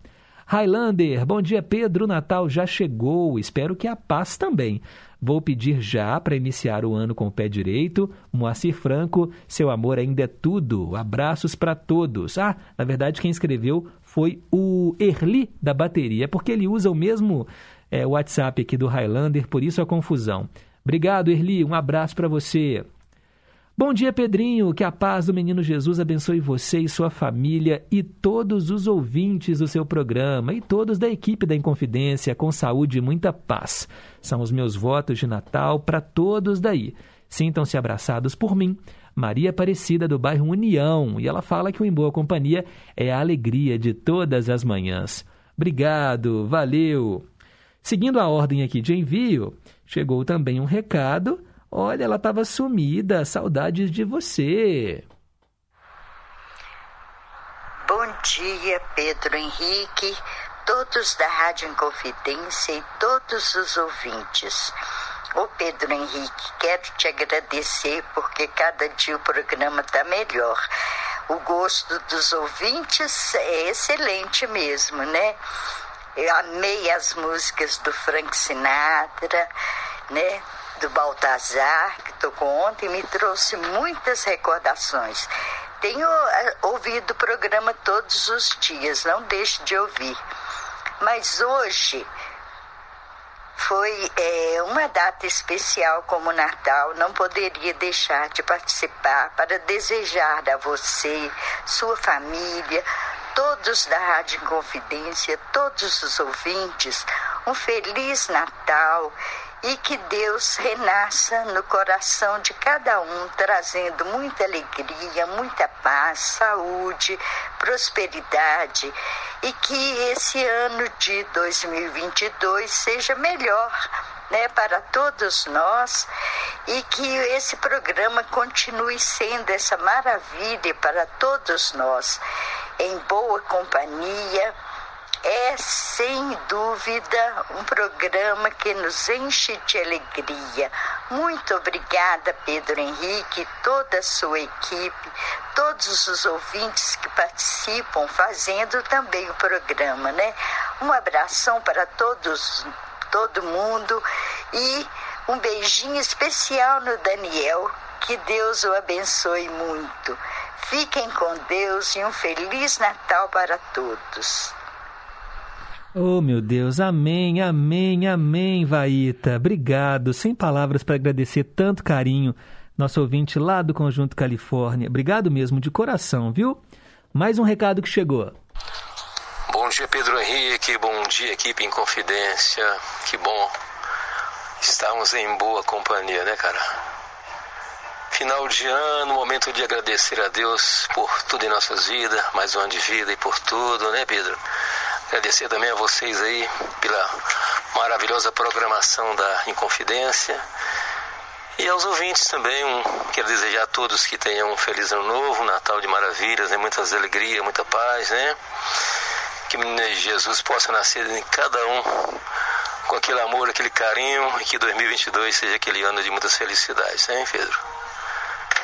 Highlander, bom dia Pedro, Natal já chegou, espero que a paz também. Vou pedir já para iniciar o ano com o pé direito. Moacir Franco, seu amor ainda é tudo. Abraços para todos. Ah, na verdade quem escreveu foi o Erli da bateria, porque ele usa o mesmo é, WhatsApp aqui do Highlander, por isso a confusão. Obrigado, Erli, um abraço para você. Bom dia, Pedrinho. Que a paz do menino Jesus abençoe você e sua família e todos os ouvintes do seu programa e todos da equipe da Inconfidência, com saúde e muita paz. São os meus votos de Natal para todos daí. Sintam-se abraçados por mim. Maria Aparecida, do bairro União, e ela fala que o Em Boa Companhia é a alegria de todas as manhãs. Obrigado, valeu! Seguindo a ordem aqui de envio, chegou também um recado Olha, ela estava sumida, saudades de você. Bom dia, Pedro Henrique, todos da Rádio Inconfidência e todos os ouvintes. Ô Pedro Henrique, quero te agradecer porque cada dia o programa está melhor. O gosto dos ouvintes é excelente mesmo, né? Eu amei as músicas do Frank Sinatra, né? Do Baltazar, que tocou ontem, me trouxe muitas recordações. Tenho eh, ouvido o programa todos os dias, não deixe de ouvir. Mas hoje foi é, uma data especial como Natal, não poderia deixar de participar para desejar a você, sua família, todos da Rádio Confidência, todos os ouvintes, um feliz Natal e que Deus renasça no coração de cada um, trazendo muita alegria, muita paz, saúde, prosperidade e que esse ano de 2022 seja melhor. Né, para todos nós e que esse programa continue sendo essa maravilha para todos nós, em boa companhia, é sem dúvida um programa que nos enche de alegria. Muito obrigada, Pedro Henrique, toda a sua equipe, todos os ouvintes que participam, fazendo também o programa, né? Um abração para todos, todo mundo e um beijinho especial no Daniel. Que Deus o abençoe muito. Fiquem com Deus e um feliz Natal para todos. Oh, meu Deus, amém, amém, amém, Vaíta. Obrigado, sem palavras para agradecer tanto carinho, nosso ouvinte lá do Conjunto Califórnia. Obrigado mesmo, de coração, viu? Mais um recado que chegou. Bom dia, Pedro Henrique, bom dia, equipe em confidência. Que bom estarmos em boa companhia, né, cara? Final de ano, momento de agradecer a Deus por tudo em nossas vidas, mais um ano de vida e por tudo, né, Pedro? Agradecer também a vocês aí pela maravilhosa programação da Inconfidência. E aos ouvintes também, um, quero desejar a todos que tenham um feliz ano novo, um Natal de maravilhas, né? muitas alegrias, muita paz, né? Que Jesus possa nascer em cada um com aquele amor, aquele carinho e que 2022 seja aquele ano de muitas felicidades, né, Pedro?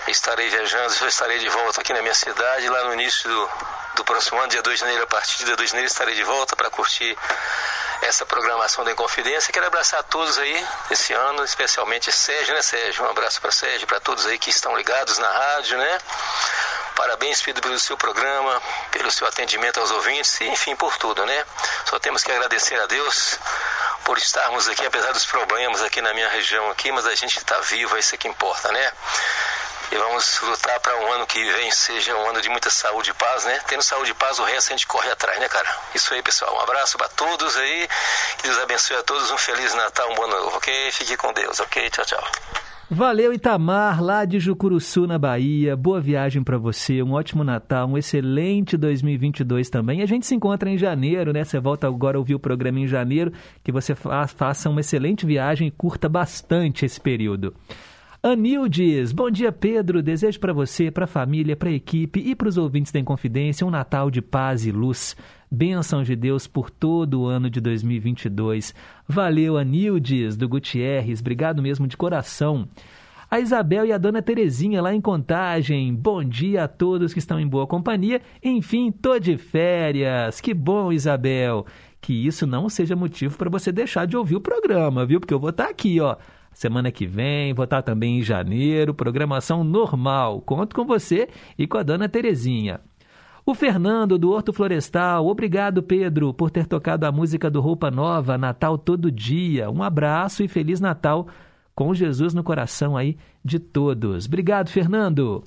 Estarei viajando, já estarei de volta aqui na minha cidade, lá no início do, do próximo ano, dia 2 de janeiro, a partir de dia 2 de janeiro, estarei de volta para curtir essa programação da Inconfidência. Quero abraçar a todos aí esse ano, especialmente Sérgio, né, Sérgio? Um abraço para Sérgio, para todos aí que estão ligados na rádio, né? Parabéns, Pedro, pelo seu programa, pelo seu atendimento aos ouvintes e, enfim, por tudo, né? Só temos que agradecer a Deus por estarmos aqui, apesar dos problemas aqui na minha região aqui, mas a gente está vivo, é isso que importa, né? E vamos lutar para um ano que vem seja um ano de muita saúde e paz, né? Tendo saúde e paz, o resto a gente corre atrás, né, cara? Isso aí, pessoal. Um abraço para todos aí. Que Deus abençoe a todos. Um feliz Natal, um bom novo, ok? Fique com Deus, ok? Tchau, tchau. Valeu, Itamar, lá de Jucuruçu, na Bahia. Boa viagem para você, um ótimo Natal, um excelente 2022 também. A gente se encontra em janeiro, né? Você volta agora a ouvir o programa em janeiro. Que você faça uma excelente viagem e curta bastante esse período. Anildes, bom dia Pedro, desejo para você, para a família, para a equipe e para os ouvintes da Inconfidência um Natal de paz e luz. Bênção de Deus por todo o ano de 2022. Valeu Anildes, do Gutierrez, obrigado mesmo de coração. A Isabel e a dona Terezinha lá em Contagem. Bom dia a todos que estão em boa companhia. Enfim, tô de férias. Que bom, Isabel. Que isso não seja motivo para você deixar de ouvir o programa, viu? Porque eu vou estar tá aqui, ó Semana que vem, vou estar também em janeiro, programação normal. Conto com você e com a dona Terezinha. O Fernando, do Horto Florestal, obrigado, Pedro, por ter tocado a música do Roupa Nova, Natal Todo Dia. Um abraço e Feliz Natal com Jesus no coração aí de todos. Obrigado, Fernando.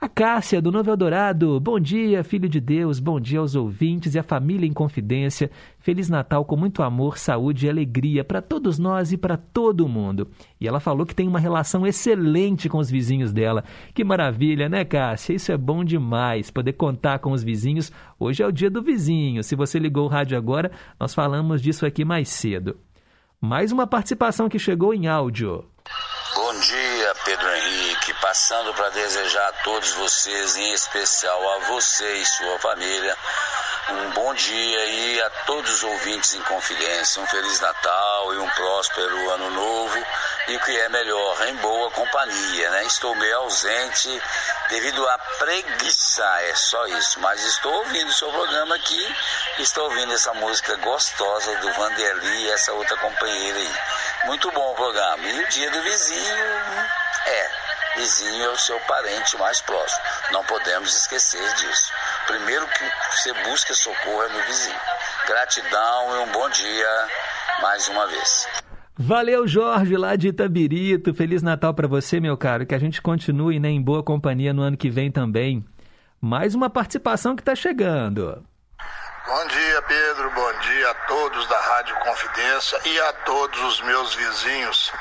A Cássia, do Novo Eldorado. Bom dia, filho de Deus. Bom dia aos ouvintes e à família em confidência. Feliz Natal com muito amor, saúde e alegria para todos nós e para todo mundo. E ela falou que tem uma relação excelente com os vizinhos dela. Que maravilha, né, Cássia? Isso é bom demais, poder contar com os vizinhos. Hoje é o dia do vizinho. Se você ligou o rádio agora, nós falamos disso aqui mais cedo. Mais uma participação que chegou em áudio. Bom dia, Pedro. Passando para desejar a todos vocês, em especial a você e sua família, um bom dia e a todos os ouvintes em confidência. Um Feliz Natal e um próspero Ano Novo. E o que é melhor, em boa companhia, né? Estou meio ausente devido à preguiça, é só isso. Mas estou ouvindo o seu programa aqui, estou ouvindo essa música gostosa do Vanderly e essa outra companheira aí. Muito bom o programa. E o dia do vizinho é, vizinho é o seu parente mais próximo. Não podemos esquecer disso. Primeiro que você busca socorro é no vizinho. Gratidão e um bom dia mais uma vez. Valeu, Jorge, lá de Itabirito. Feliz Natal para você, meu caro. Que a gente continue né, em boa companhia no ano que vem também. Mais uma participação que está chegando. Bom dia, Pedro. Bom dia a todos da Rádio Confidência e a todos os meus vizinhos.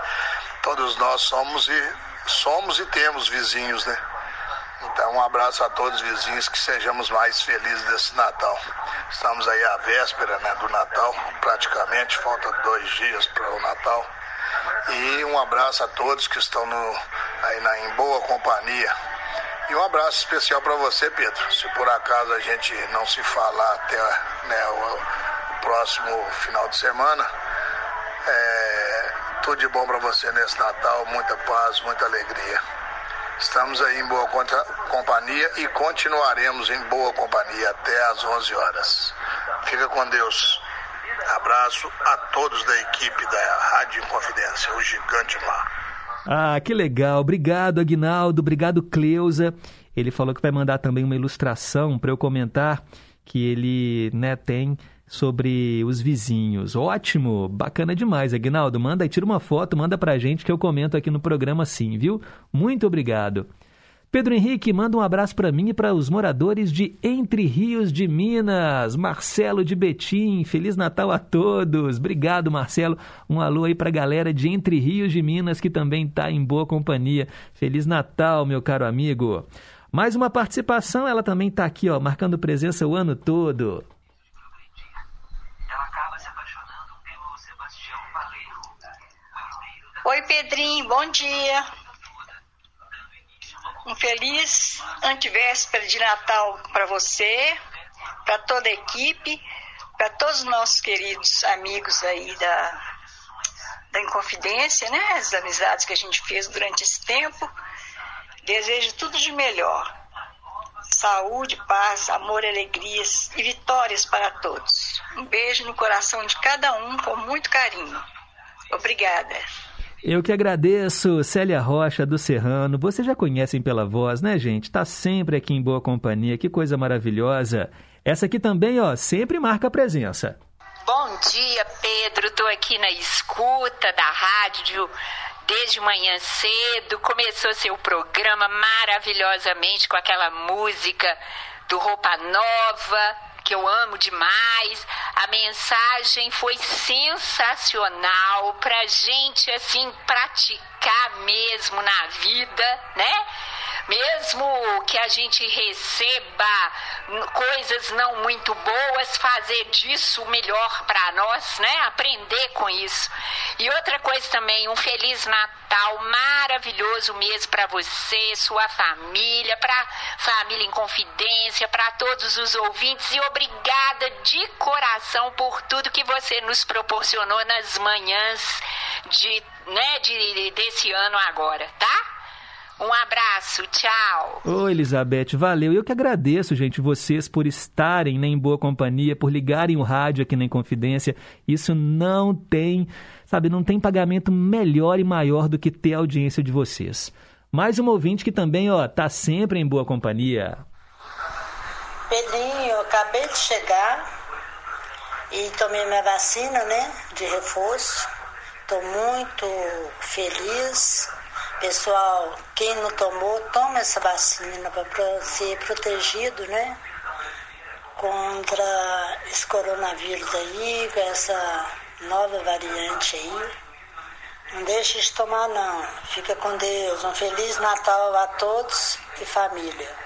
todos nós somos e somos e temos vizinhos, né? Então, um abraço a todos os vizinhos, que sejamos mais felizes desse Natal. Estamos aí à véspera né, do Natal, praticamente, falta dois dias para o Natal. E um abraço a todos que estão no, aí na, em boa companhia E um abraço especial para você, Pedro. Se por acaso a gente não se falar até né, o, o, próximo final de semana, é, tudo de bom para você nesse Natal, muita paz, muita alegria. Estamos aí em boa companhia e continuaremos em boa companhia até às 11 horas. Fica com Deus. Abraço a todos da equipe da Rádio Confidência, o Gigante Mar. Ah, que legal. Obrigado, Aguinaldo. Obrigado, Cleusa. Ele falou que vai mandar também uma ilustração para eu comentar que ele né, tem sobre os vizinhos. Ótimo, bacana demais, Aguinaldo. Manda aí, tira uma foto, manda pra gente que eu comento aqui no programa sim, viu? Muito obrigado. Pedro Henrique, manda um abraço para mim e para os moradores de Entre Rios de Minas. Marcelo de Betim, Feliz Natal a todos. Obrigado, Marcelo. Um alô aí para a galera de Entre Rios de Minas que também está em boa companhia. Feliz Natal, meu caro amigo. Mais uma participação, ela também está aqui, ó, marcando presença o ano todo. Oi, Pedrinho, bom dia. Um feliz antivéspera de Natal para você, para toda a equipe, para todos os nossos queridos amigos aí da, da Inconfidência, né? As amizades que a gente fez durante esse tempo. Desejo tudo de melhor. Saúde, paz, amor, alegrias e vitórias para todos. Um beijo no coração de cada um com muito carinho. Obrigada. Eu que agradeço, Célia Rocha do Serrano. Vocês já conhecem pela voz, né, gente? Tá sempre aqui em boa companhia. Que coisa maravilhosa. Essa aqui também, ó, sempre marca presença. Bom dia, Pedro. Tô aqui na escuta da rádio desde manhã cedo. Começou seu programa maravilhosamente com aquela música do Roupa Nova que eu amo demais. A mensagem foi sensacional pra gente assim praticar mesmo na vida, né? Mesmo que a gente receba coisas não muito boas, fazer disso melhor para nós, né? Aprender com isso. E outra coisa também, um feliz Natal maravilhoso mesmo para você, sua família, para família em confidência, para todos os ouvintes e obrigada de coração por tudo que você nos proporcionou nas manhãs de, né, de, desse ano agora, tá? Um abraço, tchau. Oi, Elizabeth, valeu. Eu que agradeço, gente, vocês por estarem né, em boa companhia, por ligarem o rádio aqui na Inconfidência. Isso não tem, sabe, não tem pagamento melhor e maior do que ter a audiência de vocês. Mais um ouvinte que também, ó, tá sempre em boa companhia. Pedrinho, eu acabei de chegar e tomei minha vacina, né, de reforço. Estou muito feliz Pessoal, quem não tomou, toma essa vacina para ser protegido, né? Contra esse coronavírus aí, com essa nova variante aí. Não deixe de tomar não. Fica com Deus. Um Feliz Natal a todos e família.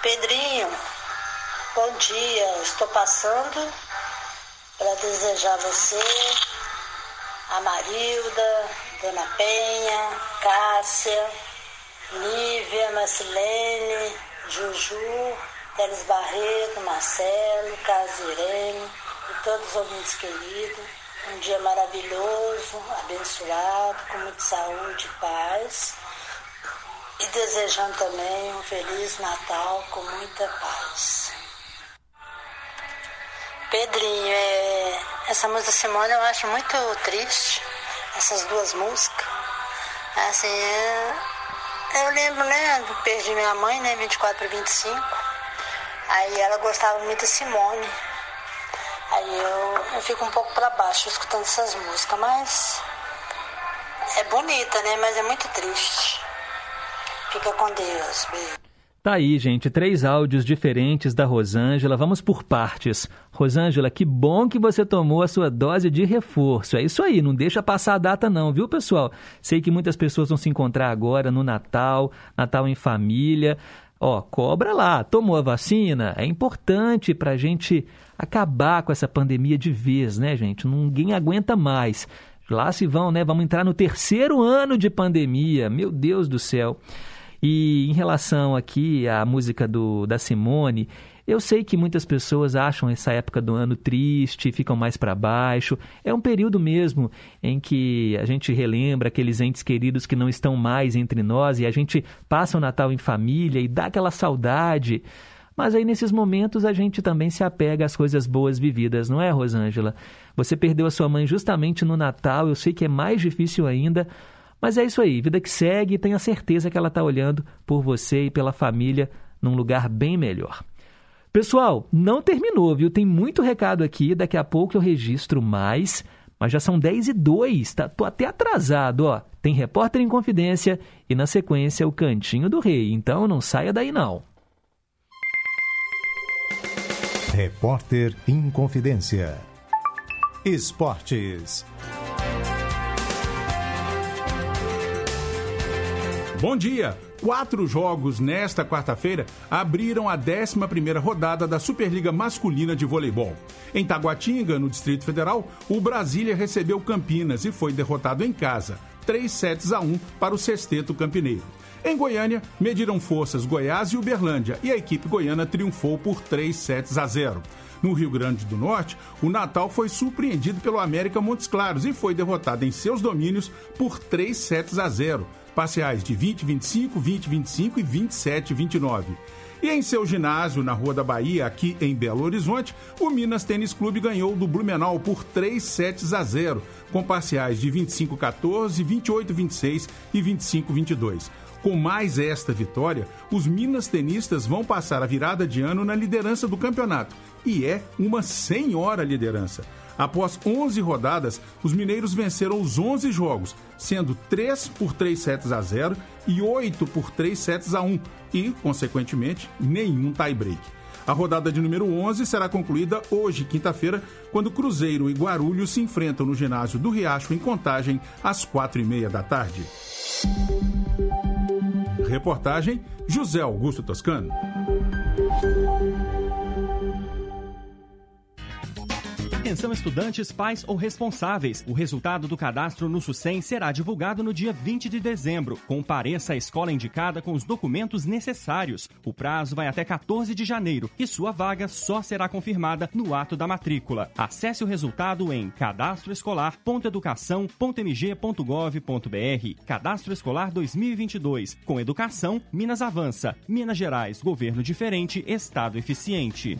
Pedrinho, bom dia. Estou passando para desejar você, a Marilda, Dona Penha, Cássia, Lívia, Marcilene, Juju, Teles Barreto, Marcelo, Casirene e todos os ouvintes queridos. Um dia maravilhoso, abençoado, com muita saúde e paz. E desejando também um feliz Natal com muita paz. Pedrinho, é... essa música Simone eu acho muito triste essas duas músicas. Assim, é... eu lembro, né, perdi minha mãe, né, 24 para 25. Aí ela gostava muito de Simone. Aí eu, eu fico um pouco para baixo escutando essas músicas, mas é bonita, né, mas é muito triste. Fica com Deus, beijo. Tá aí, gente, três áudios diferentes da Rosângela. Vamos por partes. Rosângela, que bom que você tomou a sua dose de reforço. É isso aí, não deixa passar a data não, viu, pessoal? Sei que muitas pessoas vão se encontrar agora no Natal, Natal em família. Ó, cobra lá, tomou a vacina? É importante para a gente acabar com essa pandemia de vez, né, gente? Ninguém aguenta mais. Lá se vão, né? Vamos entrar no terceiro ano de pandemia. Meu Deus do céu. E em relação aqui à música do, da Simone, eu sei que muitas pessoas acham essa época do ano triste, ficam mais para baixo. É um período mesmo em que a gente relembra aqueles entes queridos que não estão mais entre nós e a gente passa o Natal em família e dá aquela saudade. Mas aí nesses momentos a gente também se apega às coisas boas vividas, não é, Rosângela? Você perdeu a sua mãe justamente no Natal, eu sei que é mais difícil ainda, mas é isso aí, vida que segue e tenha certeza que ela está olhando por você e pela família num lugar bem melhor. Pessoal, não terminou, viu? Tem muito recado aqui, daqui a pouco eu registro mais, mas já são 10 e 2, tá? Tô até atrasado, ó. Tem repórter em confidência e na sequência o Cantinho do Rei, então não saia daí não. Repórter em confidência. Esportes. Bom dia! Quatro jogos nesta quarta-feira abriram a 11ª rodada da Superliga Masculina de Voleibol. Em Taguatinga, no Distrito Federal, o Brasília recebeu Campinas e foi derrotado em casa, 3 sets a 1 para o Sexteto Campineiro. Em Goiânia, mediram forças Goiás e Uberlândia e a equipe goiana triunfou por 3 sets a 0. No Rio Grande do Norte, o Natal foi surpreendido pelo América Montes Claros e foi derrotado em seus domínios por 3 sets a 0 parciais de 20, 25, 20, 25 e 27, 29. E em seu ginásio, na Rua da Bahia, aqui em Belo Horizonte, o Minas Tênis Clube ganhou do Blumenau por 3 sets a 0, com parciais de 25 14, 28 26 e 25 22. Com mais esta vitória, os Minas tenistas vão passar a virada de ano na liderança do campeonato. E é uma senhora liderança. Após 11 rodadas, os mineiros venceram os 11 jogos, sendo 3 por 3 sets a 0 e 8 por 3 sets a 1 e, consequentemente, nenhum tie-break. A rodada de número 11 será concluída hoje, quinta-feira, quando Cruzeiro e Guarulhos se enfrentam no ginásio do Riacho em Contagem às quatro e meia da tarde. Reportagem José Augusto Toscano. Atenção estudantes, pais ou responsáveis. O resultado do cadastro no SUSEM será divulgado no dia 20 de dezembro. Compareça à escola indicada com os documentos necessários. O prazo vai até 14 de janeiro e sua vaga só será confirmada no ato da matrícula. Acesse o resultado em cadastroescolar.educação.mg.gov.br. Cadastro Escolar 2022. Com educação, Minas avança. Minas Gerais, governo diferente, estado eficiente.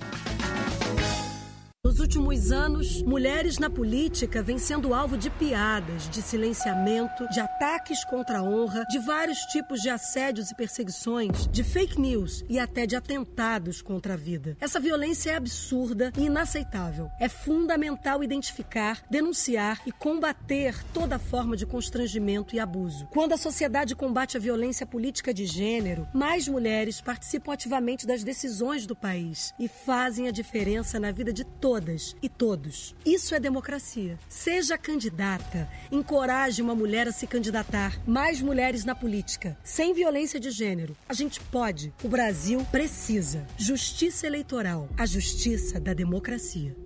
Nos últimos anos, mulheres na política vêm sendo alvo de piadas, de silenciamento, de ataques contra a honra, de vários tipos de assédios e perseguições, de fake news e até de atentados contra a vida. Essa violência é absurda e inaceitável. É fundamental identificar, denunciar e combater toda forma de constrangimento e abuso. Quando a sociedade combate a violência política de gênero, mais mulheres participam ativamente das decisões do país e fazem a diferença na vida de todos todas e todos. Isso é democracia. Seja candidata, encoraje uma mulher a se candidatar. Mais mulheres na política, sem violência de gênero. A gente pode. O Brasil precisa. Justiça eleitoral, a justiça da democracia.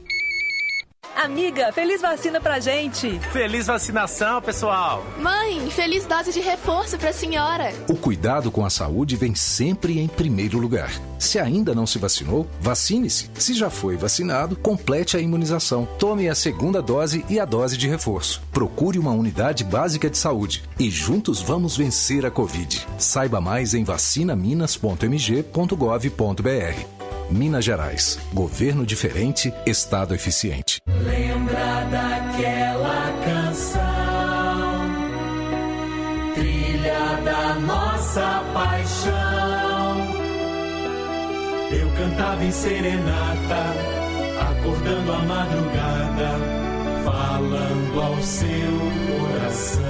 Amiga, feliz vacina pra gente. Feliz vacinação, pessoal. Mãe, feliz dose de reforço pra senhora. O cuidado com a saúde vem sempre em primeiro lugar. Se ainda não se vacinou, vacine-se. Se já foi vacinado, complete a imunização. Tome a segunda dose e a dose de reforço. Procure uma unidade básica de saúde e juntos vamos vencer a Covid. Saiba mais em vacinaminas.mg.gov.br. Minas Gerais. Governo diferente, Estado eficiente. Lembra daquela canção, trilha da nossa paixão. Eu cantava em serenata, acordando a madrugada, falando ao seu coração.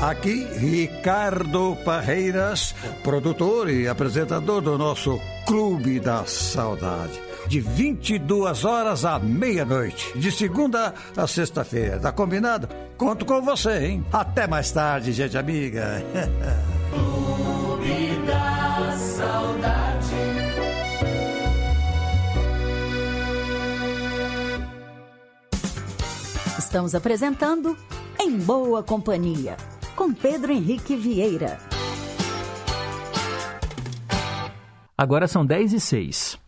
Aqui, Ricardo Parreiras, produtor e apresentador do nosso Clube da Saudade. De 22 horas à meia-noite, de segunda a sexta-feira. Tá combinado? Conto com você, hein? Até mais tarde, gente amiga. Clube da Saudade. Estamos apresentando Em Boa Companhia com Pedro Henrique Vieira. Agora são 10 e 6.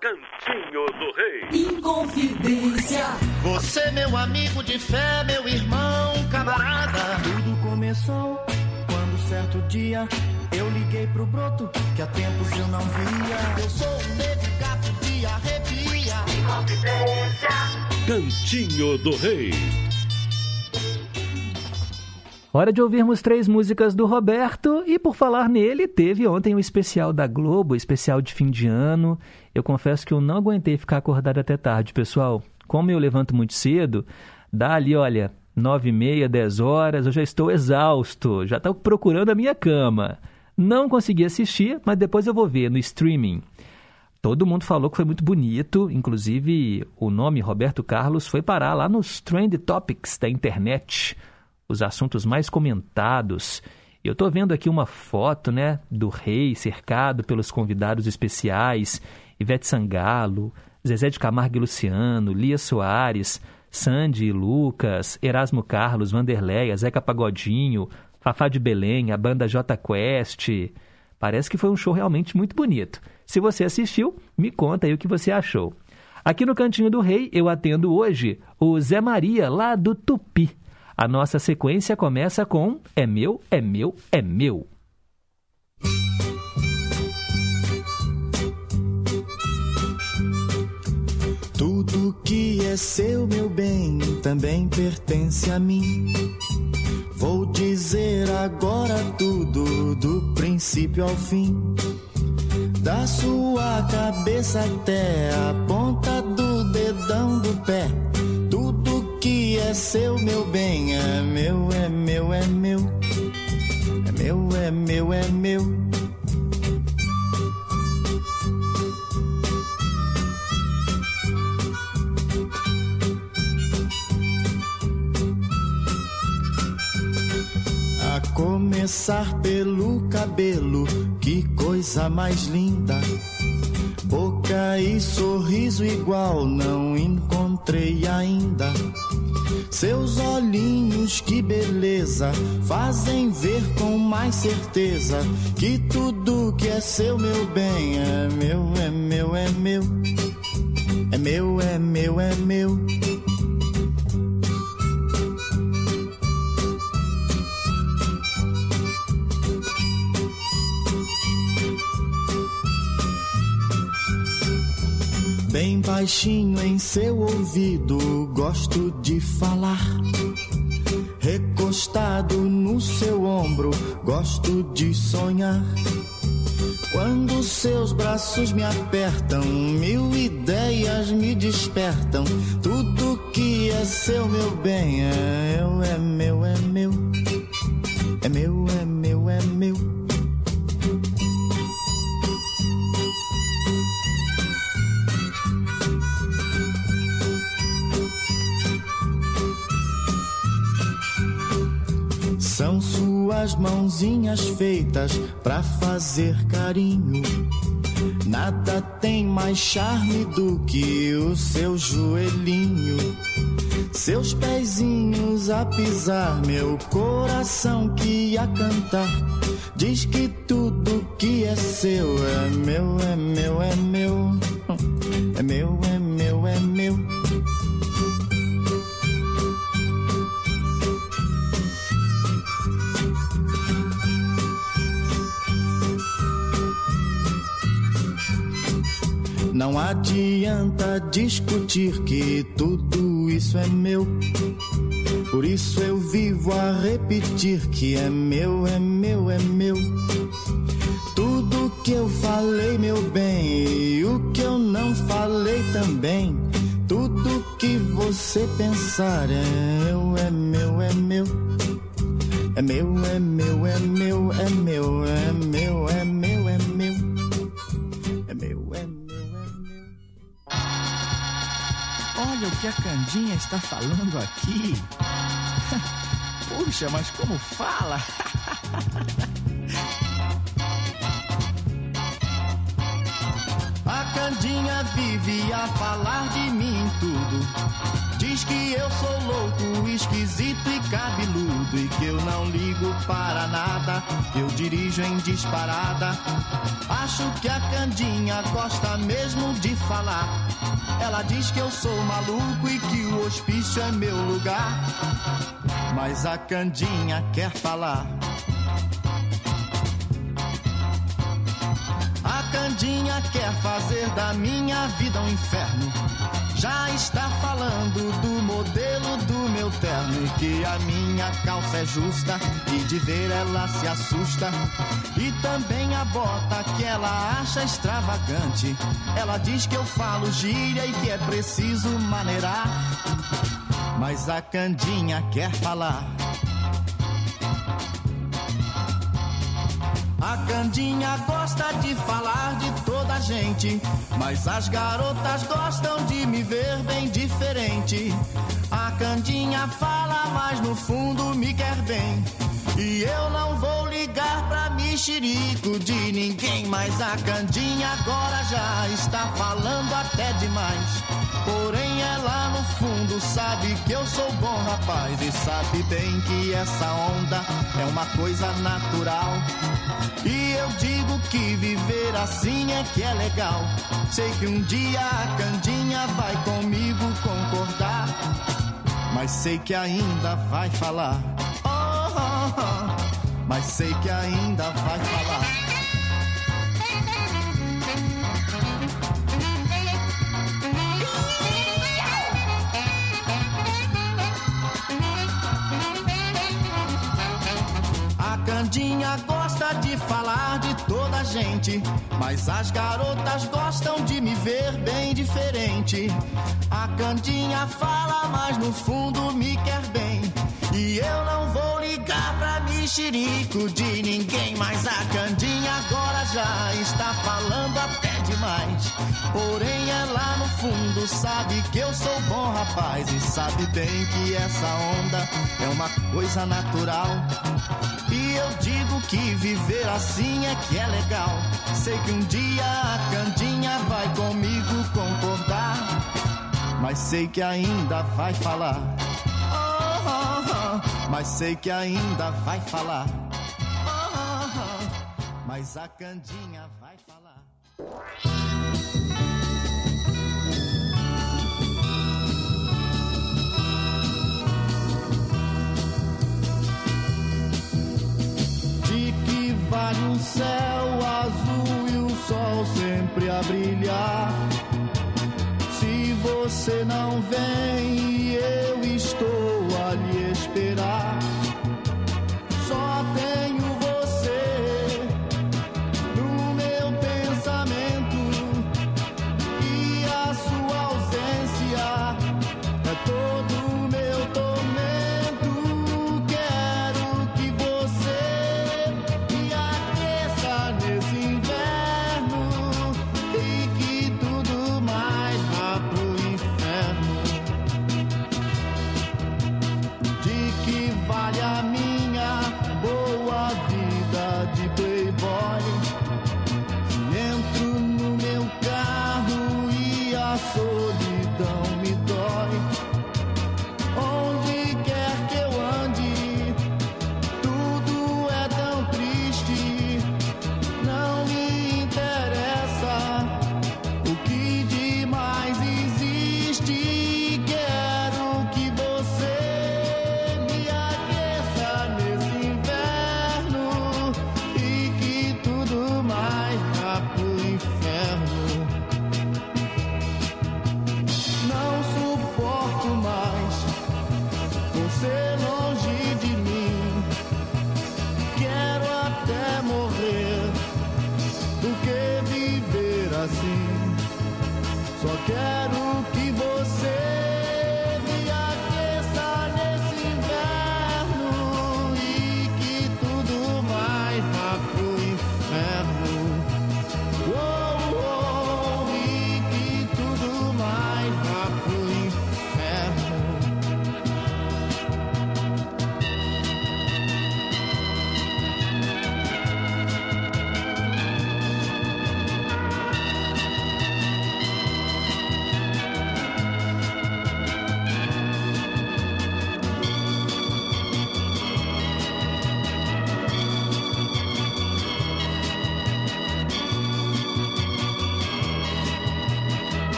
Cantinho do Rei. Inconfidência. Você, meu amigo de fé, meu irmão, camarada. Tudo começou quando certo dia eu liguei pro broto que há tempos eu não via. Eu sou um negro gato de arrepia. Inconfidência. Cantinho do Rei. Hora de ouvirmos três músicas do Roberto e por falar nele, teve ontem o um especial da Globo, especial de fim de ano. Eu confesso que eu não aguentei ficar acordado até tarde, pessoal. Como eu levanto muito cedo, dá ali, olha, nove e meia, dez horas, eu já estou exausto, já estou procurando a minha cama. Não consegui assistir, mas depois eu vou ver no streaming. Todo mundo falou que foi muito bonito, inclusive o nome Roberto Carlos foi parar lá nos Trend Topics da internet os assuntos mais comentados. Eu estou vendo aqui uma foto né, do rei cercado pelos convidados especiais, Ivete Sangalo, Zezé de Camargo e Luciano, Lia Soares, Sandy e Lucas, Erasmo Carlos, Vanderleia, Zeca Pagodinho, Fafá de Belém, a banda J Quest. Parece que foi um show realmente muito bonito. Se você assistiu, me conta aí o que você achou. Aqui no Cantinho do Rei, eu atendo hoje o Zé Maria, lá do Tupi. A nossa sequência começa com É meu, é meu, é meu. Tudo que é seu, meu bem, também pertence a mim. Vou dizer agora tudo, do princípio ao fim. Da sua cabeça até a ponta do dedão do pé que é seu, meu bem, é meu, é meu, é meu. É meu, é meu, é meu. A começar pelo cabelo, que coisa mais linda. Boca e sorriso igual não encontrei ainda. Seus olhinhos, que beleza, fazem ver com mais certeza que tudo que é seu, meu bem, é meu, é meu, é meu. É meu, é meu, é meu. Bem baixinho em seu ouvido, gosto de falar. Recostado no seu ombro, gosto de sonhar. Quando seus braços me apertam, mil ideias me despertam. Tudo que é seu, meu bem, é é meu, é meu. É meu, é meu, é meu. Suas mãozinhas feitas pra fazer carinho. Nada tem mais charme do que o seu joelhinho. Seus pezinhos a pisar, meu coração que a cantar. Diz que tudo que é seu é meu, é meu, é meu. Não adianta discutir que tudo isso é meu. Por isso eu vivo a repetir que é meu, é meu, é meu. Tudo que eu falei, meu bem, e o que eu não falei também. Tudo que você pensar é é meu, é meu. É meu, é meu, é meu, é meu, é meu, é meu, é meu. Olha o que a Candinha está falando aqui. Puxa, mas como fala? Candinha vive a falar de mim tudo. Diz que eu sou louco, esquisito e cabeludo e que eu não ligo para nada, eu dirijo em disparada. Acho que a Candinha gosta mesmo de falar. Ela diz que eu sou maluco e que o hospício é meu lugar. Mas a Candinha quer falar. Candinha quer fazer da minha vida um inferno. Já está falando do modelo do meu terno. E que a minha calça é justa. E de ver ela se assusta. E também a bota que ela acha extravagante. Ela diz que eu falo gíria e que é preciso maneirar. Mas a Candinha quer falar. A Candinha gosta de falar de toda a gente, mas as garotas gostam de me ver bem diferente. A Candinha fala, mas no fundo me quer bem. E eu não vou ligar pra mexerico de ninguém, mas a Candinha agora já está falando até demais. Porém, ela no fundo sabe que eu sou bom rapaz e sabe bem que essa onda é uma coisa natural. E eu digo que viver assim é que é legal. Sei que um dia a Candinha vai comigo concordar, mas sei que ainda vai falar. Mas sei que ainda vai falar. A Candinha gosta de falar de toda a gente, mas as garotas gostam de me ver bem diferente. A Candinha fala, mas no fundo me quer bem. E eu não vou pra mexerico de ninguém, mas a Candinha agora já está falando até demais. Porém, ela no fundo sabe que eu sou bom rapaz e sabe bem que essa onda é uma coisa natural. E eu digo que viver assim é que é legal. Sei que um dia a Candinha vai comigo concordar, mas sei que ainda vai falar. Mas sei que ainda vai falar. Oh, oh, oh, mas a Candinha vai falar. De que vale um céu azul e o sol sempre a brilhar? Se você não vem eu estou a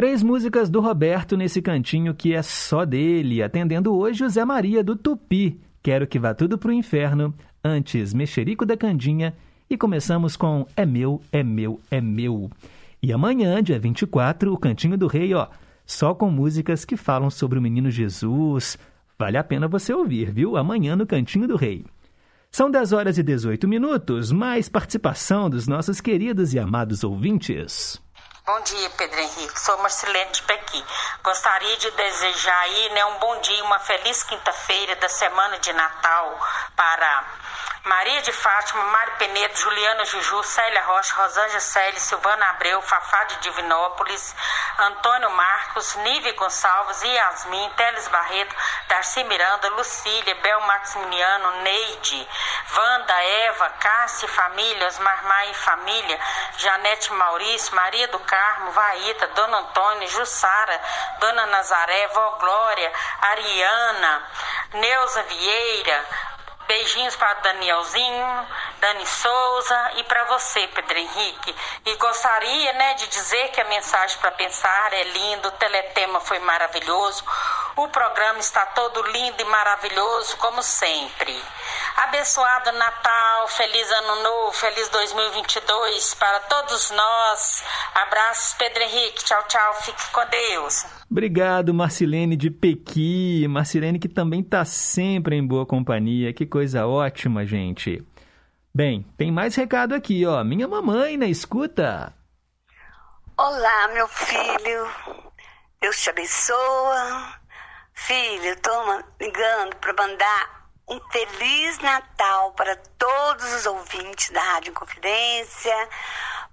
Três músicas do Roberto nesse cantinho que é só dele, atendendo hoje o Zé Maria do Tupi. Quero que vá tudo pro inferno. Antes, Mexerico da Candinha. E começamos com É Meu, É Meu, É Meu. E amanhã, dia 24, o Cantinho do Rei, ó, só com músicas que falam sobre o menino Jesus. Vale a pena você ouvir, viu? Amanhã no Cantinho do Rei. São 10 horas e 18 minutos, mais participação dos nossos queridos e amados ouvintes. Bom dia, Pedro Henrique. Sou Marcelene de Pequi. Gostaria de desejar aí né, um bom dia, uma feliz quinta-feira da semana de Natal para Maria de Fátima, Mário Penedo, Juliana Juju, Célia Rocha, Rosângela Célia, Silvana Abreu, Fafá de Divinópolis, Antônio Marcos, Nive Gonçalves, Yasmin, Teles Barreto, Darcy Miranda, Lucília, Bel Maximiliano, Neide, Wanda, Eva, Cássia família, Osmar Maia e família, Janete Maurício, Maria do Carmo, Vaíta, Dona Antônia, Jussara, Dona Nazaré, Vó Glória, Ariana, Neuza Vieira, Beijinhos para Danielzinho, Dani Souza e para você, Pedro Henrique. E gostaria, né, de dizer que a mensagem para pensar é lindo, o teletema foi maravilhoso, o programa está todo lindo e maravilhoso como sempre. Abençoado Natal, feliz Ano Novo, feliz 2022 para todos nós. Abraços, Pedro Henrique. Tchau, tchau. Fique com Deus. Obrigado, Marcilene de Pequi. Marcilene que também está sempre em boa companhia. Que coisa ótima, gente. Bem, tem mais recado aqui, ó. Minha mamãe na escuta. Olá, meu filho. Deus te abençoa. Filho, estou ligando para mandar um Feliz Natal para todos os ouvintes da Rádio Confidência,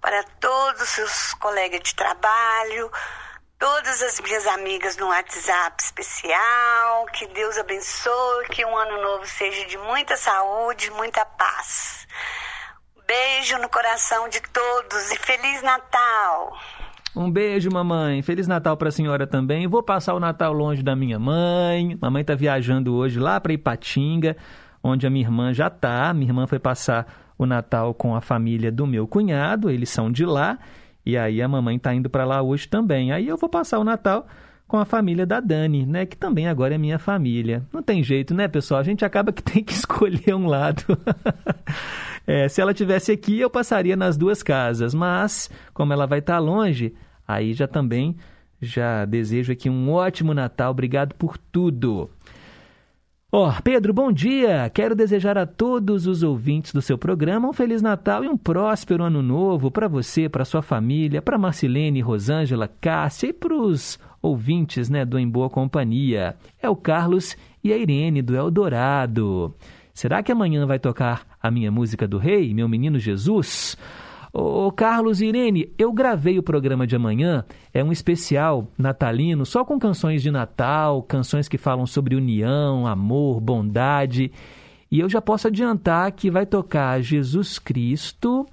para todos os seus colegas de trabalho, todas as minhas amigas no WhatsApp especial. Que Deus abençoe, que um ano novo seja de muita saúde, muita paz. Beijo no coração de todos e Feliz Natal! Um beijo, mamãe. Feliz Natal para a senhora também. Vou passar o Natal longe da minha mãe. Mamãe está viajando hoje lá para Ipatinga, onde a minha irmã já está. Minha irmã foi passar o Natal com a família do meu cunhado, eles são de lá. E aí a mamãe está indo para lá hoje também. Aí eu vou passar o Natal com a família da Dani, né, que também agora é minha família. Não tem jeito, né, pessoal? A gente acaba que tem que escolher um lado. é, se ela tivesse aqui, eu passaria nas duas casas, mas como ela vai estar tá longe, Aí já também já desejo aqui um ótimo Natal. Obrigado por tudo. Ó, oh, Pedro, bom dia! Quero desejar a todos os ouvintes do seu programa um Feliz Natal e um próspero Ano Novo para você, para sua família, para Marcilene, Rosângela, Cássia e para os ouvintes né, do Em Boa Companhia. É o Carlos e a Irene do Eldorado. Será que amanhã vai tocar a minha música do Rei, meu menino Jesus? Ô, Carlos Irene, eu gravei o programa de amanhã, é um especial natalino, só com canções de Natal, canções que falam sobre união, amor, bondade. E eu já posso adiantar que vai tocar Jesus Cristo,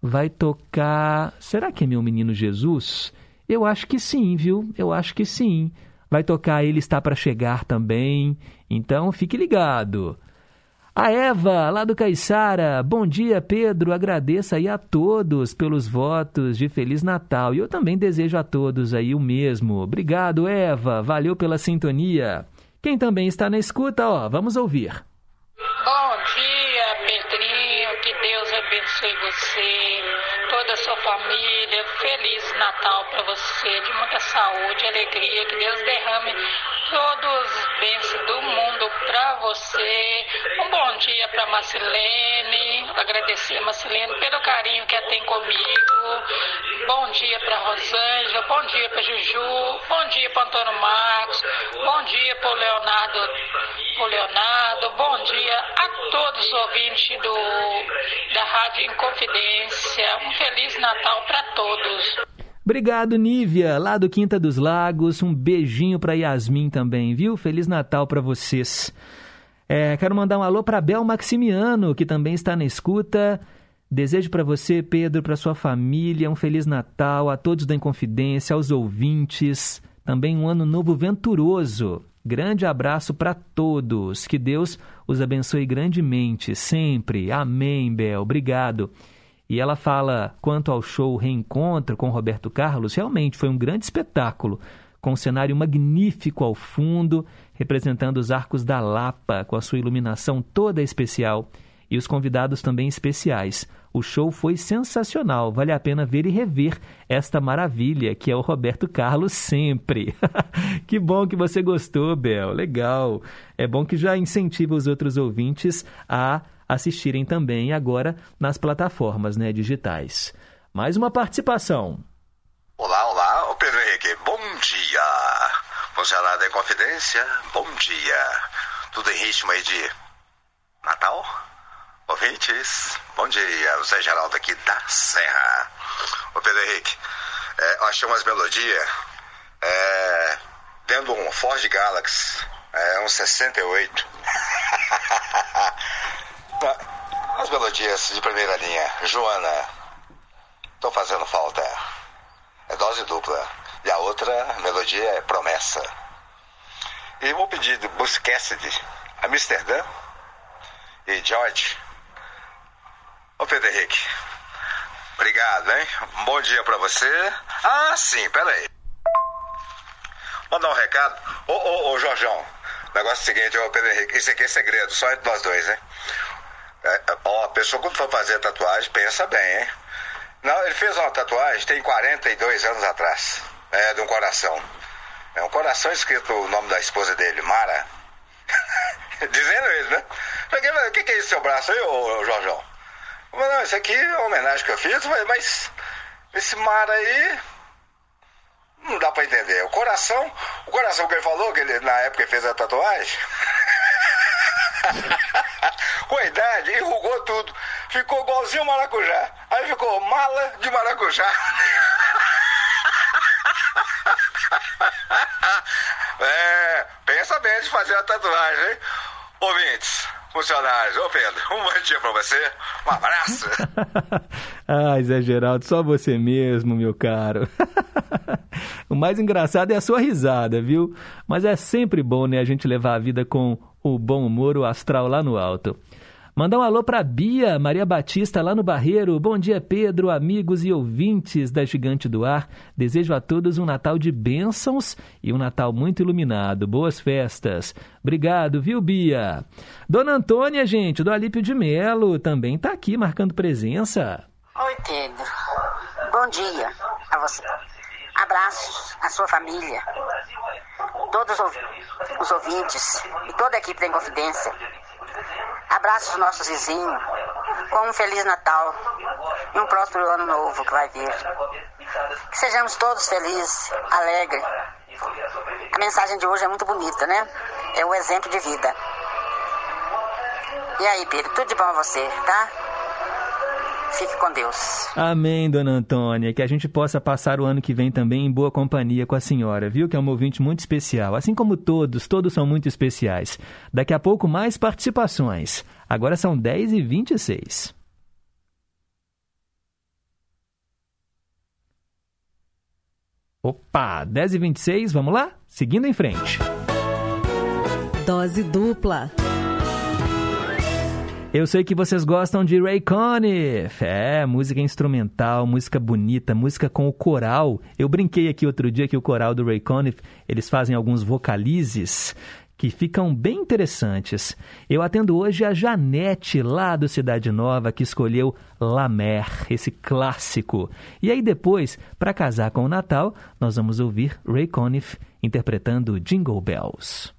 vai tocar. Será que é meu menino Jesus? Eu acho que sim, viu? Eu acho que sim. Vai tocar Ele Está para Chegar também. Então fique ligado. A Eva, lá do Caiçara. Bom dia, Pedro. Agradeço aí a todos pelos votos de Feliz Natal. E eu também desejo a todos aí o mesmo. Obrigado, Eva. Valeu pela sintonia. Quem também está na escuta, ó, vamos ouvir. Bom dia, Pedrinho. Que Deus abençoe você, toda a sua família. Feliz Natal para você, de muita saúde, alegria. Que Deus derrame todos os bens do mundo para você. Um bom dia para Marcelene, agradecer a Marcelene pelo carinho que ela tem comigo. Bom dia para Rosângela, bom dia para Juju, bom dia para Antônio Marcos, bom dia para Leonardo, pro Leonardo, bom dia a todos os ouvintes do, da Rádio Inconfidência. Um Feliz Natal para todos. Obrigado, Nívia, lá do Quinta dos Lagos. Um beijinho para Yasmin também, viu? Feliz Natal para vocês. É, quero mandar um alô para Bel Maximiano, que também está na escuta. Desejo para você, Pedro, para sua família, um Feliz Natal, a todos da Inconfidência, aos ouvintes. Também um ano novo venturoso. Grande abraço para todos. Que Deus os abençoe grandemente, sempre. Amém, Bel. Obrigado. E ela fala quanto ao show Reencontro com Roberto Carlos, realmente foi um grande espetáculo, com um cenário magnífico ao fundo, representando os arcos da Lapa, com a sua iluminação toda especial e os convidados também especiais. O show foi sensacional, vale a pena ver e rever esta maravilha que é o Roberto Carlos sempre. que bom que você gostou, Bel, legal. É bom que já incentiva os outros ouvintes a assistirem também agora nas plataformas né, digitais. Mais uma participação. Olá, olá, o Pedro Henrique, bom dia. Funcionário da Confidência, bom dia. Tudo em ritmo aí de Natal? Ouvintes, bom dia. O Zé Geraldo aqui da Serra. Ô Pedro Henrique, é, eu achei umas melodias é, um Ford Galaxy, é, um 68. As melodias de primeira linha. Joana, tô fazendo falta. É dose dupla. E a outra melodia é promessa. E vou pedir de Cassidy, Amsterdã e George. Ô Pedro Henrique, obrigado, hein? Bom dia pra você. Ah, sim, peraí. Mandar um recado. Ô, ô, ô, Jorjão, negócio é seguinte, ô Pedro Henrique, isso aqui é segredo, só entre nós dois, hein? É, ó, a pessoa quando for fazer tatuagem, pensa bem, hein? Não, ele fez uma tatuagem tem 42 anos atrás. É, de um coração. É um coração escrito o nome da esposa dele, Mara. Dizendo ele, né? o que, que é esse seu braço aí, ô, ô Jorjão? Mas não, isso aqui é uma homenagem que eu fiz, mas, esse Mara aí. Não dá pra entender. O coração, o coração que ele falou, que ele, na época ele fez a tatuagem. Com a idade, enrugou tudo. Ficou igualzinho maracujá. Aí ficou mala de maracujá. é, pensa bem de fazer a tatuagem, hein? Ouvintes, funcionários, ô Pedro, um bom dia pra você. Um abraço. Ai, Zé Geraldo, só você mesmo, meu caro. o mais engraçado é a sua risada, viu? Mas é sempre bom, né, a gente levar a vida com o bom humor, o astral lá no alto. Mandar um alô para Bia Maria Batista lá no Barreiro. Bom dia, Pedro, amigos e ouvintes da Gigante do Ar. Desejo a todos um Natal de bênçãos e um Natal muito iluminado. Boas festas. Obrigado, viu, Bia? Dona Antônia, gente, do Alípio de Melo, também está aqui marcando presença. Oi, Pedro. Bom dia a você. Abraços à sua família, todos os ouvintes e toda a equipe da Inconfidência. Abraço os nossos vizinhos. Com um Feliz Natal e um próspero ano novo que vai vir. Que sejamos todos felizes, alegres. A mensagem de hoje é muito bonita, né? É um exemplo de vida. E aí, Pedro, tudo de bom a você, tá? Fique com Deus. Amém, dona Antônia. Que a gente possa passar o ano que vem também em boa companhia com a senhora, viu? Que é um ouvinte muito especial. Assim como todos, todos são muito especiais. Daqui a pouco, mais participações. Agora são 10 e 26 Opa, 10 e 26 vamos lá? Seguindo em frente. Dose dupla. Eu sei que vocês gostam de Ray Conniff. É, música instrumental, música bonita, música com o coral. Eu brinquei aqui outro dia que o coral do Ray Conniff, eles fazem alguns vocalizes que ficam bem interessantes. Eu atendo hoje a Janete, lá do Cidade Nova, que escolheu La Mer, esse clássico. E aí depois, para casar com o Natal, nós vamos ouvir Ray Conniff interpretando Jingle Bells.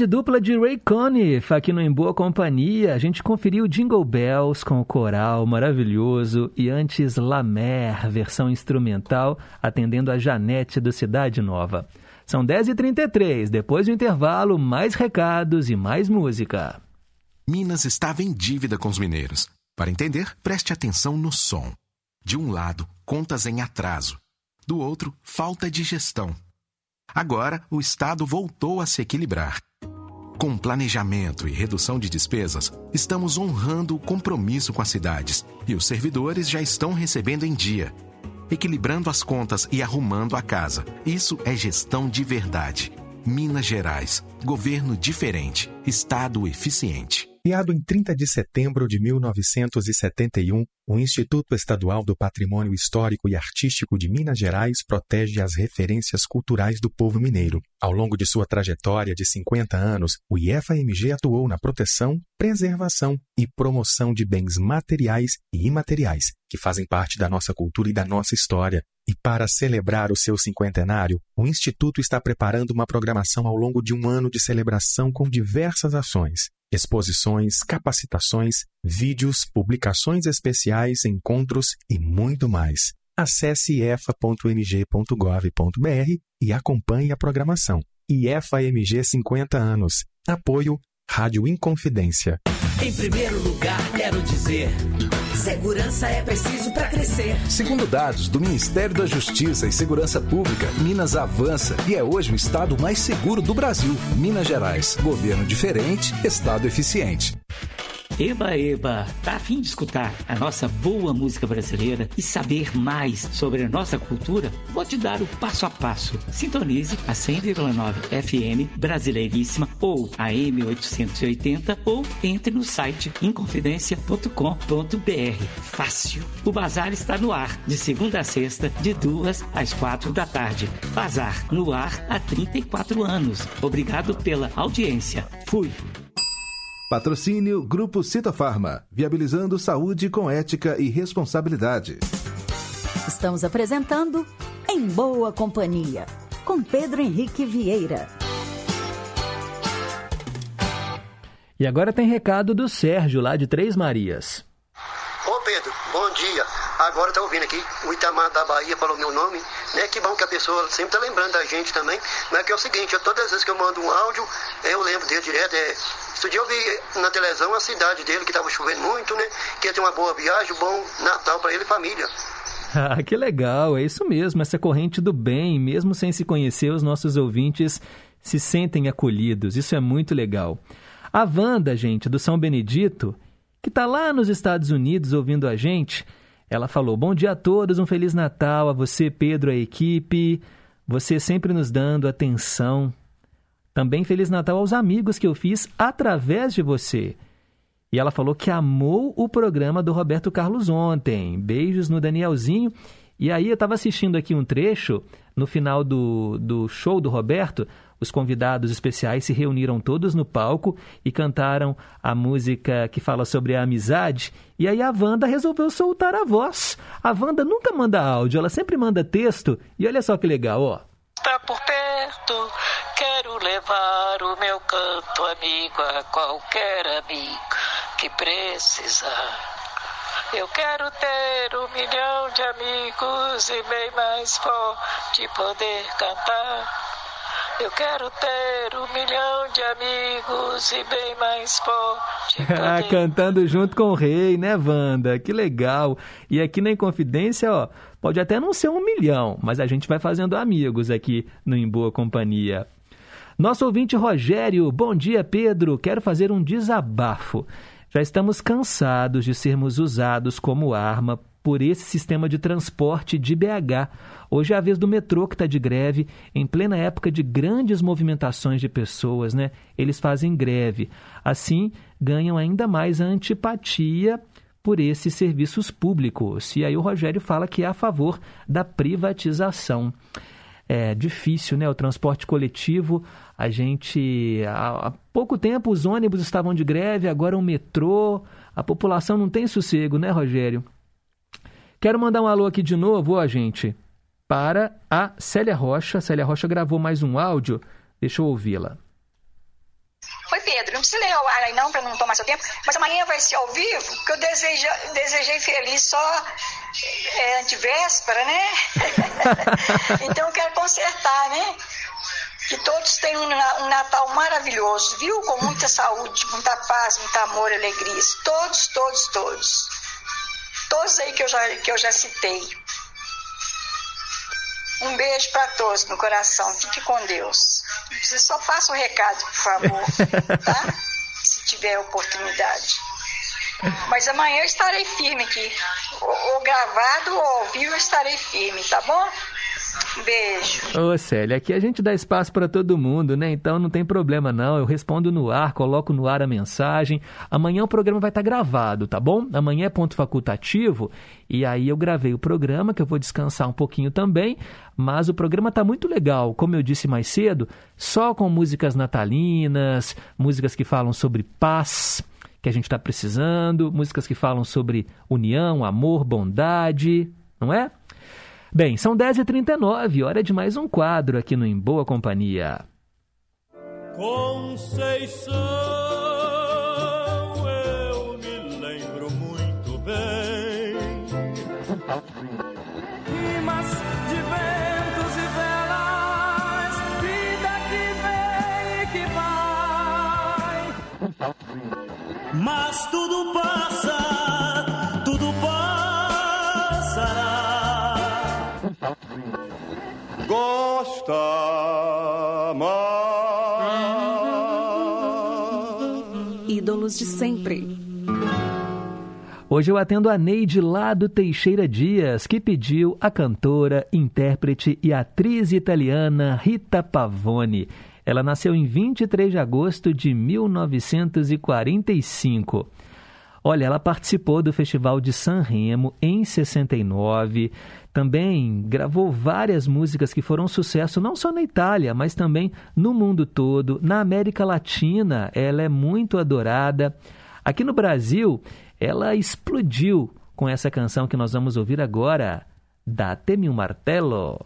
Dose dupla de Ray Conniff aqui no Em Boa Companhia. A gente conferiu Jingle Bells com o coral maravilhoso e antes La Mer, versão instrumental, atendendo a Janete do Cidade Nova. São 10h33, depois do intervalo, mais recados e mais música. Minas estava em dívida com os mineiros. Para entender, preste atenção no som. De um lado, contas em atraso. Do outro, falta de gestão. Agora, o Estado voltou a se equilibrar. Com planejamento e redução de despesas, estamos honrando o compromisso com as cidades e os servidores já estão recebendo em dia, equilibrando as contas e arrumando a casa. Isso é gestão de verdade. Minas Gerais. Governo diferente. Estado eficiente. Criado em 30 de setembro de 1971, o Instituto Estadual do Patrimônio Histórico e Artístico de Minas Gerais protege as referências culturais do povo mineiro. Ao longo de sua trajetória de 50 anos, o IFAMG atuou na proteção, preservação e promoção de bens materiais e imateriais que fazem parte da nossa cultura e da nossa história. E para celebrar o seu cinquentenário, o Instituto está preparando uma programação ao longo de um ano de celebração com diversas ações exposições, capacitações, vídeos, publicações especiais, encontros e muito mais. Acesse efa.mg.gov.br e acompanhe a programação. IFAMG 50 anos. Apoio Rádio Inconfidência. Em primeiro lugar, quero dizer. Segurança é preciso para crescer. Segundo dados do Ministério da Justiça e Segurança Pública, Minas avança e é hoje o estado mais seguro do Brasil. Minas Gerais, governo diferente, estado eficiente. Eba, eba, tá afim de escutar a nossa boa música brasileira e saber mais sobre a nossa cultura? Vou te dar o passo a passo. Sintonize a 100,9 FM Brasileiríssima ou a M880 ou entre no site inconfidencia.com.br. Fácil. O Bazar está no ar, de segunda a sexta, de duas às quatro da tarde. Bazar no ar há 34 anos. Obrigado pela audiência. Fui. Patrocínio Grupo Citofarma, viabilizando saúde com ética e responsabilidade. Estamos apresentando Em Boa Companhia, com Pedro Henrique Vieira. E agora tem recado do Sérgio, lá de Três Marias. Ô Pedro, bom dia. Agora tá ouvindo aqui, o Itamar da Bahia falou meu nome, né? Que bom que a pessoa sempre tá lembrando da gente também. Mas que é o seguinte, eu, todas as vezes que eu mando um áudio, eu lembro dele direto. É, esse dia eu vi na televisão a cidade dele, que tava chovendo muito, né? Que ia ter uma boa viagem, um bom Natal para ele e família. Ah, que legal, é isso mesmo, essa corrente do bem, mesmo sem se conhecer, os nossos ouvintes se sentem acolhidos, isso é muito legal. A Wanda, gente, do São Benedito, que está lá nos Estados Unidos ouvindo a gente, ela falou: Bom dia a todos, um Feliz Natal a você, Pedro, a equipe, você sempre nos dando atenção. Também Feliz Natal aos amigos que eu fiz através de você. E ela falou que amou o programa do Roberto Carlos ontem. Beijos no Danielzinho. E aí eu estava assistindo aqui um trecho, no final do, do show do Roberto, os convidados especiais se reuniram todos no palco e cantaram a música que fala sobre a amizade. E aí a Wanda resolveu soltar a voz. A Wanda nunca manda áudio, ela sempre manda texto. E olha só que legal, ó. Está por perto, quero levar o meu canto amigo a qualquer amigo que precisar. Eu quero ter um milhão de amigos e bem mais forte poder cantar. Eu quero ter um milhão de amigos e bem mais forte. Ah, Cantando junto com o rei, né, Wanda? Que legal. E aqui na Inconfidência, ó, pode até não ser um milhão, mas a gente vai fazendo amigos aqui no Em Boa Companhia. Nosso ouvinte Rogério, bom dia, Pedro. Quero fazer um desabafo. Já estamos cansados de sermos usados como arma por esse sistema de transporte de BH. Hoje é a vez do metrô que está de greve, em plena época de grandes movimentações de pessoas, né? Eles fazem greve. Assim, ganham ainda mais a antipatia por esses serviços públicos. E aí o Rogério fala que é a favor da privatização. É difícil, né? O transporte coletivo, a gente. Há pouco tempo os ônibus estavam de greve, agora o metrô. A população não tem sossego, né, Rogério? Quero mandar um alô aqui de novo, ó, gente, para a Célia Rocha. A Célia Rocha gravou mais um áudio. Deixa eu ouvi-la. Oi, Pedro, não precisa ler aí não, para não tomar seu tempo, mas amanhã vai ser ao vivo, que eu desejo, desejei feliz só é, antivéspera, né? então eu quero consertar, né? Que todos tenham um Natal maravilhoso, viu? Com muita saúde, muita paz, muito amor, alegria. Todos, todos, todos. Todos aí que eu já, que eu já citei. Um beijo para todos no coração. Fique com Deus. Você só passa o um recado, por favor, tá? Se tiver oportunidade. Mas amanhã eu estarei firme aqui. Ou, gravado ou ao vivo eu estarei firme, tá bom? Beijo. Ô, Célia, aqui a gente dá espaço para todo mundo, né? Então não tem problema não. Eu respondo no ar, coloco no ar a mensagem. Amanhã o programa vai estar tá gravado, tá bom? Amanhã é ponto facultativo e aí eu gravei o programa que eu vou descansar um pouquinho também, mas o programa tá muito legal, como eu disse mais cedo, só com músicas natalinas, músicas que falam sobre paz, que a gente está precisando, músicas que falam sobre união, amor, bondade, não é? Bem, são 10h39, hora de mais um quadro aqui no Em Boa Companhia. Conceição, eu me lembro muito bem. Rimas de ventos e velas, vida que vem e que vai. Mas tudo passa, gosta mais. Ídolos de sempre. Hoje eu atendo a Neide Lado Teixeira Dias, que pediu a cantora, intérprete e atriz italiana Rita Pavone. Ela nasceu em 23 de agosto de 1945. Olha, ela participou do Festival de San Remo em 69, também gravou várias músicas que foram sucesso não só na Itália, mas também no mundo todo. Na América Latina, ela é muito adorada. Aqui no Brasil, ela explodiu com essa canção que nós vamos ouvir agora, Date-me um martelo.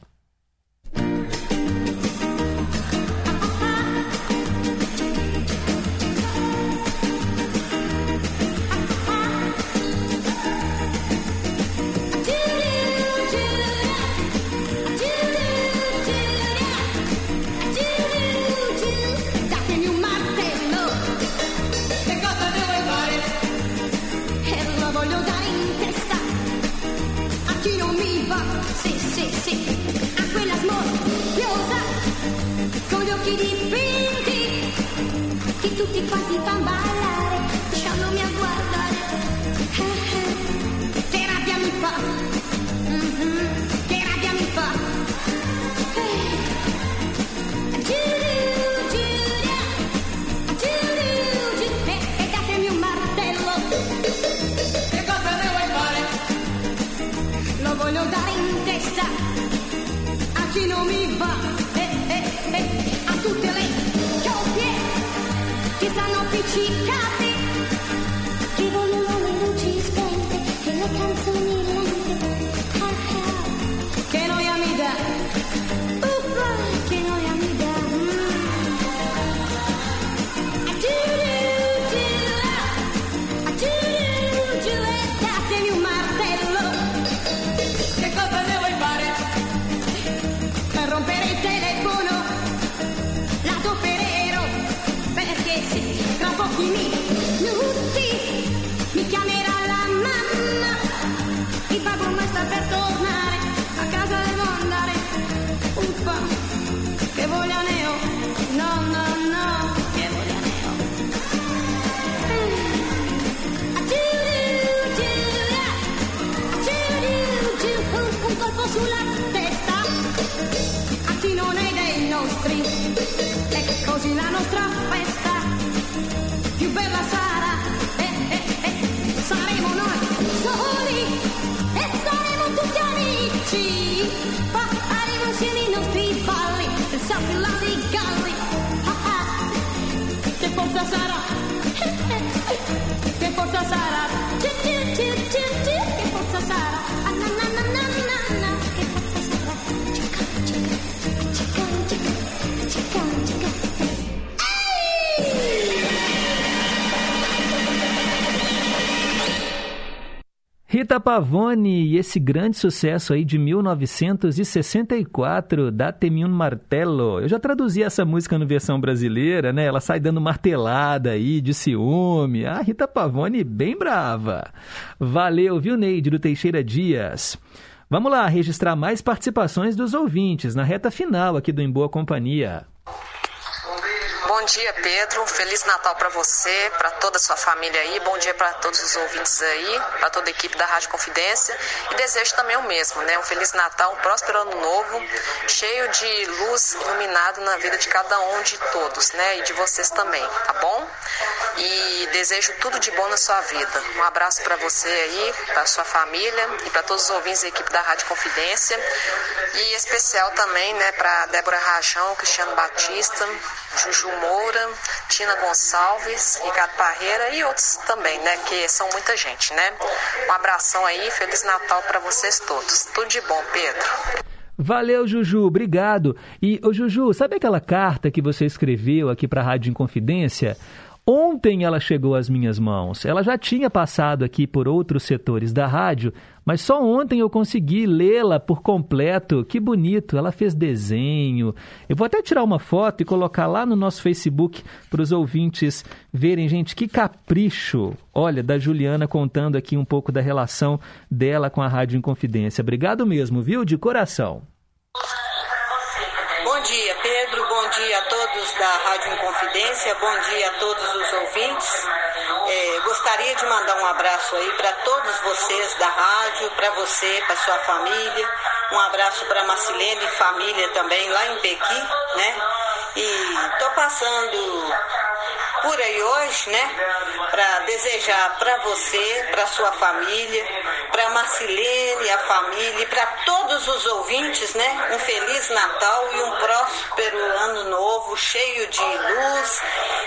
Che forza sarà Eh, eh, eh. che forza sarà Rita Pavone e esse grande sucesso aí de 1964 da Temin Martello. Eu já traduzi essa música no versão brasileira, né? Ela sai dando martelada aí de ciúme. A Rita Pavone bem brava. Valeu, viu, Neide do Teixeira Dias. Vamos lá registrar mais participações dos ouvintes na reta final aqui do Em Boa Companhia. Bom dia, Pedro. Feliz Natal para você, para toda a sua família aí. Bom dia para todos os ouvintes aí, para toda a equipe da Rádio Confidência. E desejo também o mesmo, né? Um Feliz Natal, um próspero ano novo, cheio de luz iluminado na vida de cada um de todos, né? E de vocês também, tá bom? E desejo tudo de bom na sua vida. Um abraço para você aí, para sua família e para todos os ouvintes da equipe da Rádio Confidência. E especial também, né, para Débora Rajão, Cristiano Batista, Juju Moura, Tina Gonçalves, Ricardo Parreira e outros também, né? Que são muita gente, né? Um abração aí, Feliz Natal para vocês todos. Tudo de bom, Pedro. Valeu, Juju, obrigado. E, ô Juju, sabe aquela carta que você escreveu aqui para a Rádio Inconfidência? Ontem ela chegou às minhas mãos. Ela já tinha passado aqui por outros setores da rádio, mas só ontem eu consegui lê-la por completo. Que bonito! Ela fez desenho. Eu vou até tirar uma foto e colocar lá no nosso Facebook para os ouvintes verem, gente, que capricho! Olha, da Juliana contando aqui um pouco da relação dela com a Rádio Inconfidência. Obrigado mesmo, viu? De coração. Bom dia, Pedro. Bom dia a todos da Rádio Inconfidência. Bom dia a todos os ouvintes. Gostaria de mandar um abraço aí para todos vocês da rádio, para você, para sua família. Um abraço para Marcilene e família também lá em Pequim, né? E tô passando por aí hoje, né? Para desejar para você, para sua família, para Marcilene, a família e para todos os ouvintes, né? Um feliz Natal e um próspero ano novo, cheio de luz,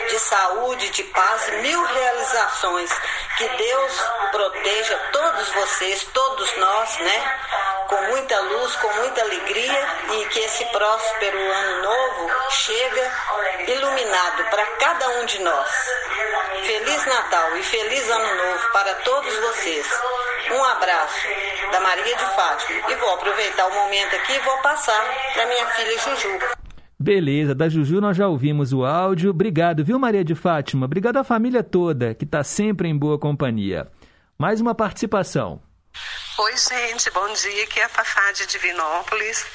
de saúde, de paz, mil realizações. Que Deus proteja todos vocês, todos nós, né? Com muita luz, com muita alegria e que esse próspero ano novo chega iluminado para cada um de nós. Feliz Natal e feliz Ano Novo para todos vocês. Um abraço da Maria de Fátima. E vou aproveitar o momento aqui e vou passar para minha filha Juju. Beleza, da Juju nós já ouvimos o áudio. Obrigado, viu, Maria de Fátima? Obrigado à família toda, que está sempre em boa companhia. Mais uma participação. Oi, gente, bom dia. Aqui é a Fafá de Divinópolis.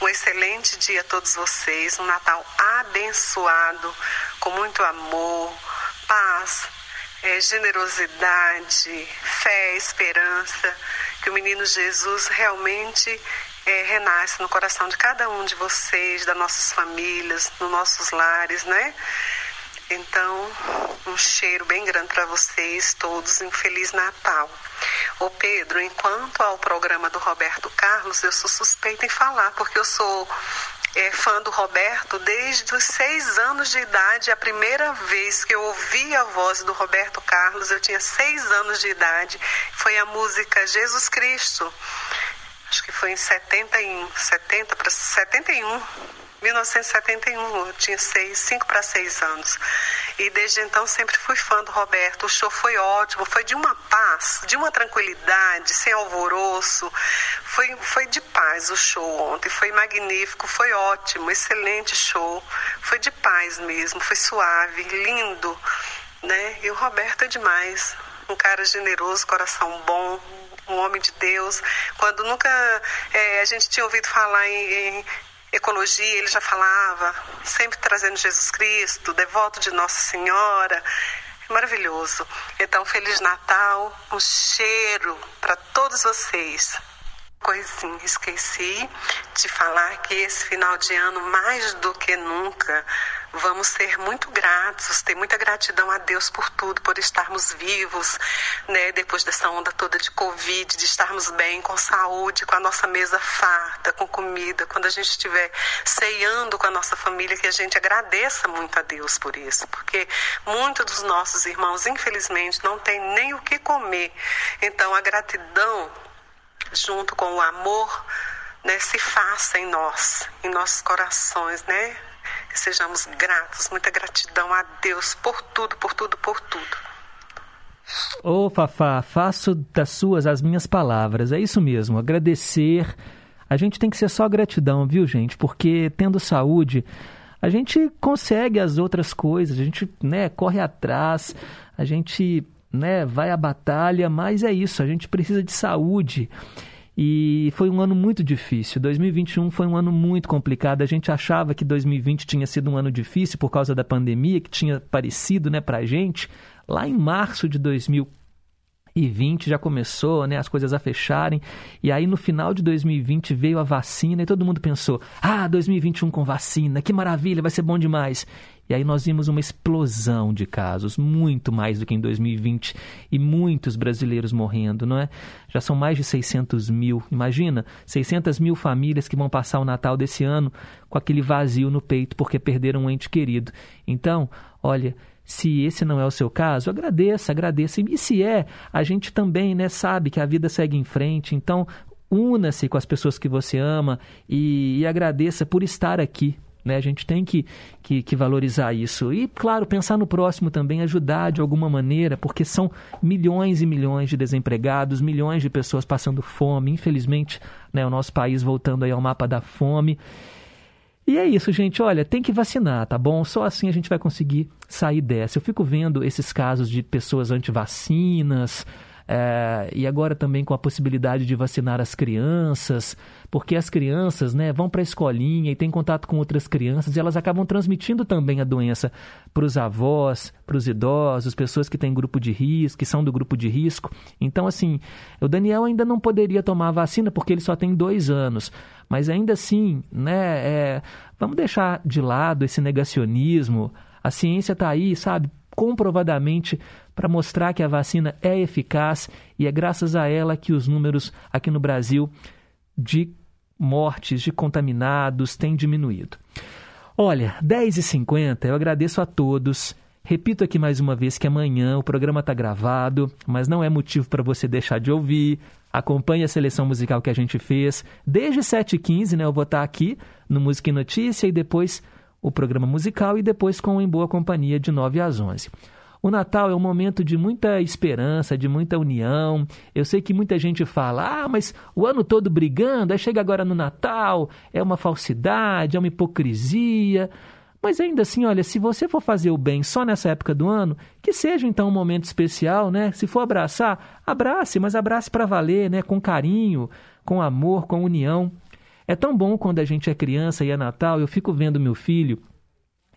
Um excelente dia a todos vocês. Um Natal abençoado, com muito amor, paz, é, generosidade, fé, esperança. Que o menino Jesus realmente é, renasce no coração de cada um de vocês, das nossas famílias, nos nossos lares, né? Então, um cheiro bem grande para vocês todos. Um Feliz Natal. Ô Pedro, enquanto ao programa do Roberto Carlos, eu sou suspeita em falar, porque eu sou é, fã do Roberto desde os seis anos de idade. A primeira vez que eu ouvi a voz do Roberto Carlos, eu tinha seis anos de idade, foi a música Jesus Cristo. Acho que foi em 71, 70 para 71 1971, eu tinha seis, cinco para seis anos. E desde então sempre fui fã do Roberto. O show foi ótimo, foi de uma paz, de uma tranquilidade, sem alvoroço. Foi, foi de paz o show ontem, foi magnífico, foi ótimo, excelente show. Foi de paz mesmo, foi suave, lindo, né? E o Roberto é demais, um cara generoso, coração bom, um homem de Deus. Quando nunca é, a gente tinha ouvido falar em, em ecologia, ele já falava, sempre trazendo Jesus Cristo, devoto de Nossa Senhora. Maravilhoso. Então, Feliz Natal, um cheiro para todos vocês. Coisinha, esqueci de falar que esse final de ano, mais do que nunca, vamos ser muito gratos, ter muita gratidão a Deus por tudo, por estarmos vivos, né, depois dessa onda toda de Covid, de estarmos bem, com saúde, com a nossa mesa farta, com comida, quando a gente estiver ceando com a nossa família, que a gente agradeça muito a Deus por isso, porque muitos dos nossos irmãos, infelizmente, não têm nem o que comer. Então, a gratidão, junto com o amor, né, se faça em nós, em nossos corações, né? Que sejamos gratos, muita gratidão a Deus por tudo, por tudo, por tudo. Ô, Fafá, faço das suas as minhas palavras. É isso mesmo, agradecer. A gente tem que ser só gratidão, viu, gente? Porque tendo saúde, a gente consegue as outras coisas, a gente né, corre atrás, a gente né, vai à batalha, mas é isso, a gente precisa de saúde. E foi um ano muito difícil. 2021 foi um ano muito complicado. A gente achava que 2020 tinha sido um ano difícil por causa da pandemia, que tinha parecido né, para a gente. Lá em março de 2020 já começou né, as coisas a fecharem. E aí no final de 2020 veio a vacina e todo mundo pensou: ah, 2021 com vacina, que maravilha, vai ser bom demais. E aí nós vimos uma explosão de casos, muito mais do que em 2020, e muitos brasileiros morrendo, não é? Já são mais de 600 mil. Imagina, 600 mil famílias que vão passar o Natal desse ano com aquele vazio no peito porque perderam um ente querido. Então, olha, se esse não é o seu caso, agradeça, agradeça. E se é, a gente também né, sabe que a vida segue em frente. Então, una-se com as pessoas que você ama e, e agradeça por estar aqui, né? A gente tem que, que, que, valorizar isso. E, claro, pensar no próximo também, ajudar de alguma maneira, porque são milhões e milhões de desempregados, milhões de pessoas passando fome. Infelizmente, né, o nosso país voltando aí ao mapa da fome. E é isso, gente. Olha, tem que vacinar, tá bom? Só assim a gente vai conseguir sair dessa. Eu fico vendo esses casos de pessoas anti-vacinas, é, e agora também com a possibilidade de vacinar as crianças, porque as crianças né, vão para a escolinha e têm contato com outras crianças e elas acabam transmitindo também a doença para os avós, para os idosos, pessoas que têm grupo de risco, que são do grupo de risco. Então, assim, o Daniel ainda não poderia tomar a vacina porque ele só tem dois anos. Mas ainda assim, né, é, vamos deixar de lado esse negacionismo. A ciência está aí, sabe, comprovadamente para mostrar que a vacina é eficaz e é graças a ela que os números aqui no Brasil de mortes, de contaminados têm diminuído. Olha, 10h50, eu agradeço a todos. Repito aqui mais uma vez que amanhã o programa está gravado, mas não é motivo para você deixar de ouvir. Acompanhe a seleção musical que a gente fez. Desde 7h15, né, eu vou estar tá aqui no Música e Notícia e depois o programa musical e depois com Em Boa Companhia de 9 às 11. O Natal é um momento de muita esperança, de muita união. Eu sei que muita gente fala: ah, mas o ano todo brigando, aí chega agora no Natal, é uma falsidade, é uma hipocrisia. Mas ainda assim, olha, se você for fazer o bem só nessa época do ano, que seja então um momento especial, né? Se for abraçar, abrace, mas abrace para valer, né? Com carinho, com amor, com união. É tão bom quando a gente é criança e é Natal, eu fico vendo meu filho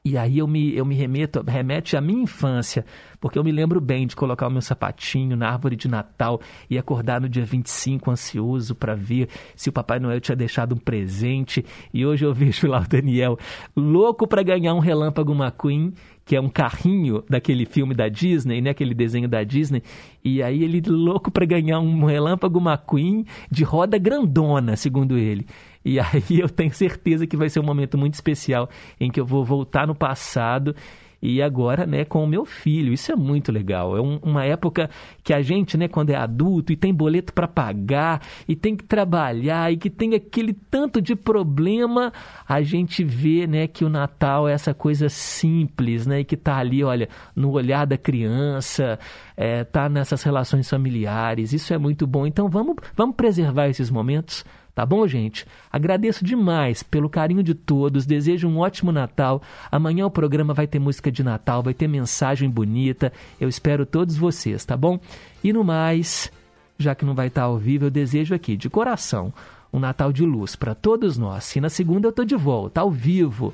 e aí eu me, eu me remeto, remete à minha infância, porque eu me lembro bem de colocar o meu sapatinho na árvore de Natal e acordar no dia 25 ansioso para ver se o Papai Noel tinha deixado um presente. E hoje eu vejo lá o Daniel louco para ganhar um Relâmpago McQueen, que é um carrinho daquele filme da Disney, né, aquele desenho da Disney. E aí ele louco para ganhar um Relâmpago McQueen de roda grandona, segundo ele. E aí eu tenho certeza que vai ser um momento muito especial em que eu vou voltar no passado e agora, né, com o meu filho. Isso é muito legal. É um, uma época que a gente, né, quando é adulto e tem boleto para pagar e tem que trabalhar e que tem aquele tanto de problema, a gente vê, né, que o Natal é essa coisa simples, né, e que tá ali, olha, no olhar da criança, é, tá nessas relações familiares. Isso é muito bom. Então vamos, vamos preservar esses momentos Tá bom, gente? Agradeço demais pelo carinho de todos, desejo um ótimo Natal. Amanhã o programa vai ter música de Natal, vai ter mensagem bonita. Eu espero todos vocês, tá bom? E no mais, já que não vai estar ao vivo, eu desejo aqui, de coração, um Natal de luz para todos nós. E na segunda eu tô de volta, ao vivo,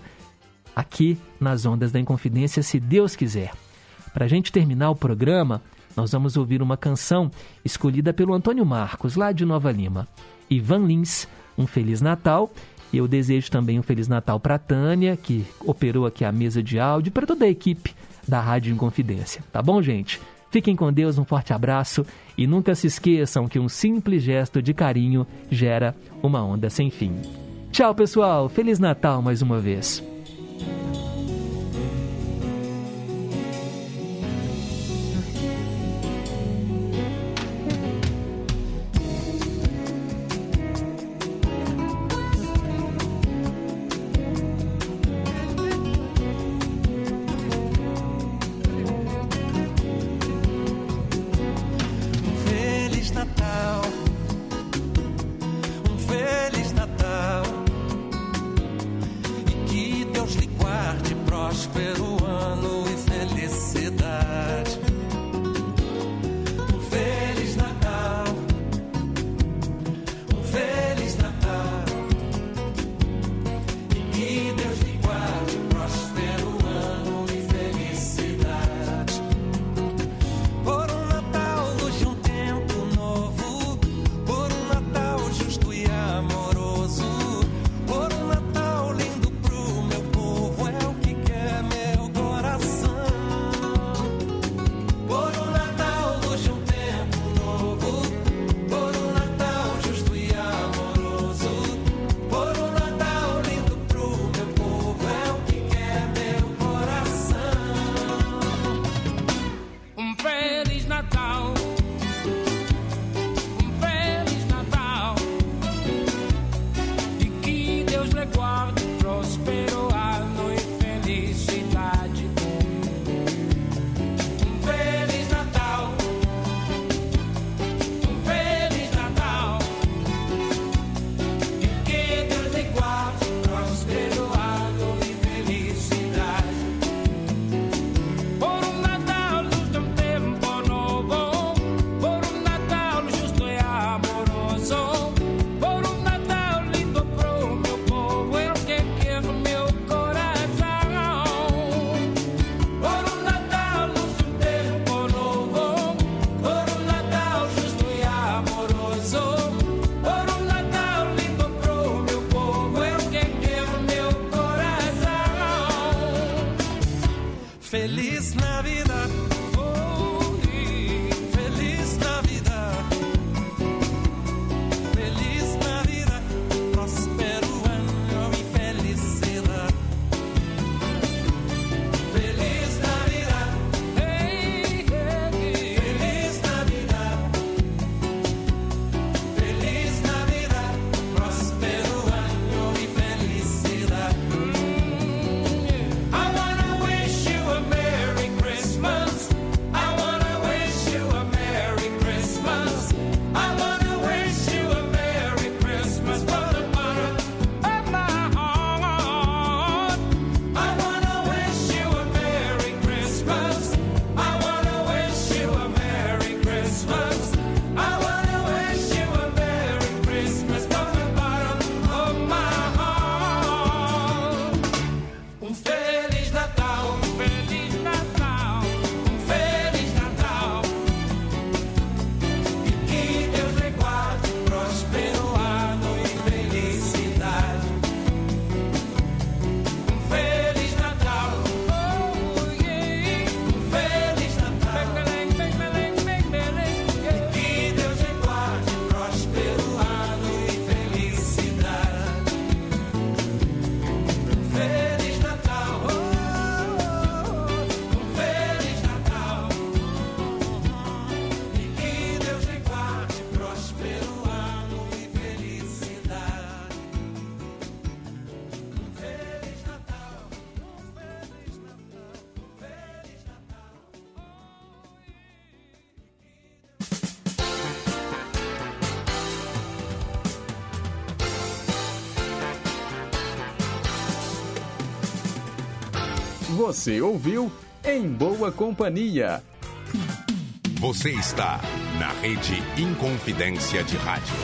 aqui nas Ondas da Inconfidência, se Deus quiser. Para a gente terminar o programa, nós vamos ouvir uma canção escolhida pelo Antônio Marcos, lá de Nova Lima. Ivan Lins, um Feliz Natal. E eu desejo também um Feliz Natal para Tânia, que operou aqui a mesa de áudio, para toda a equipe da Rádio Inconfidência. Tá bom, gente? Fiquem com Deus, um forte abraço e nunca se esqueçam que um simples gesto de carinho gera uma onda sem fim. Tchau, pessoal! Feliz Natal mais uma vez! Você ouviu Em Boa Companhia. Você está na Rede Inconfidência de Rádio.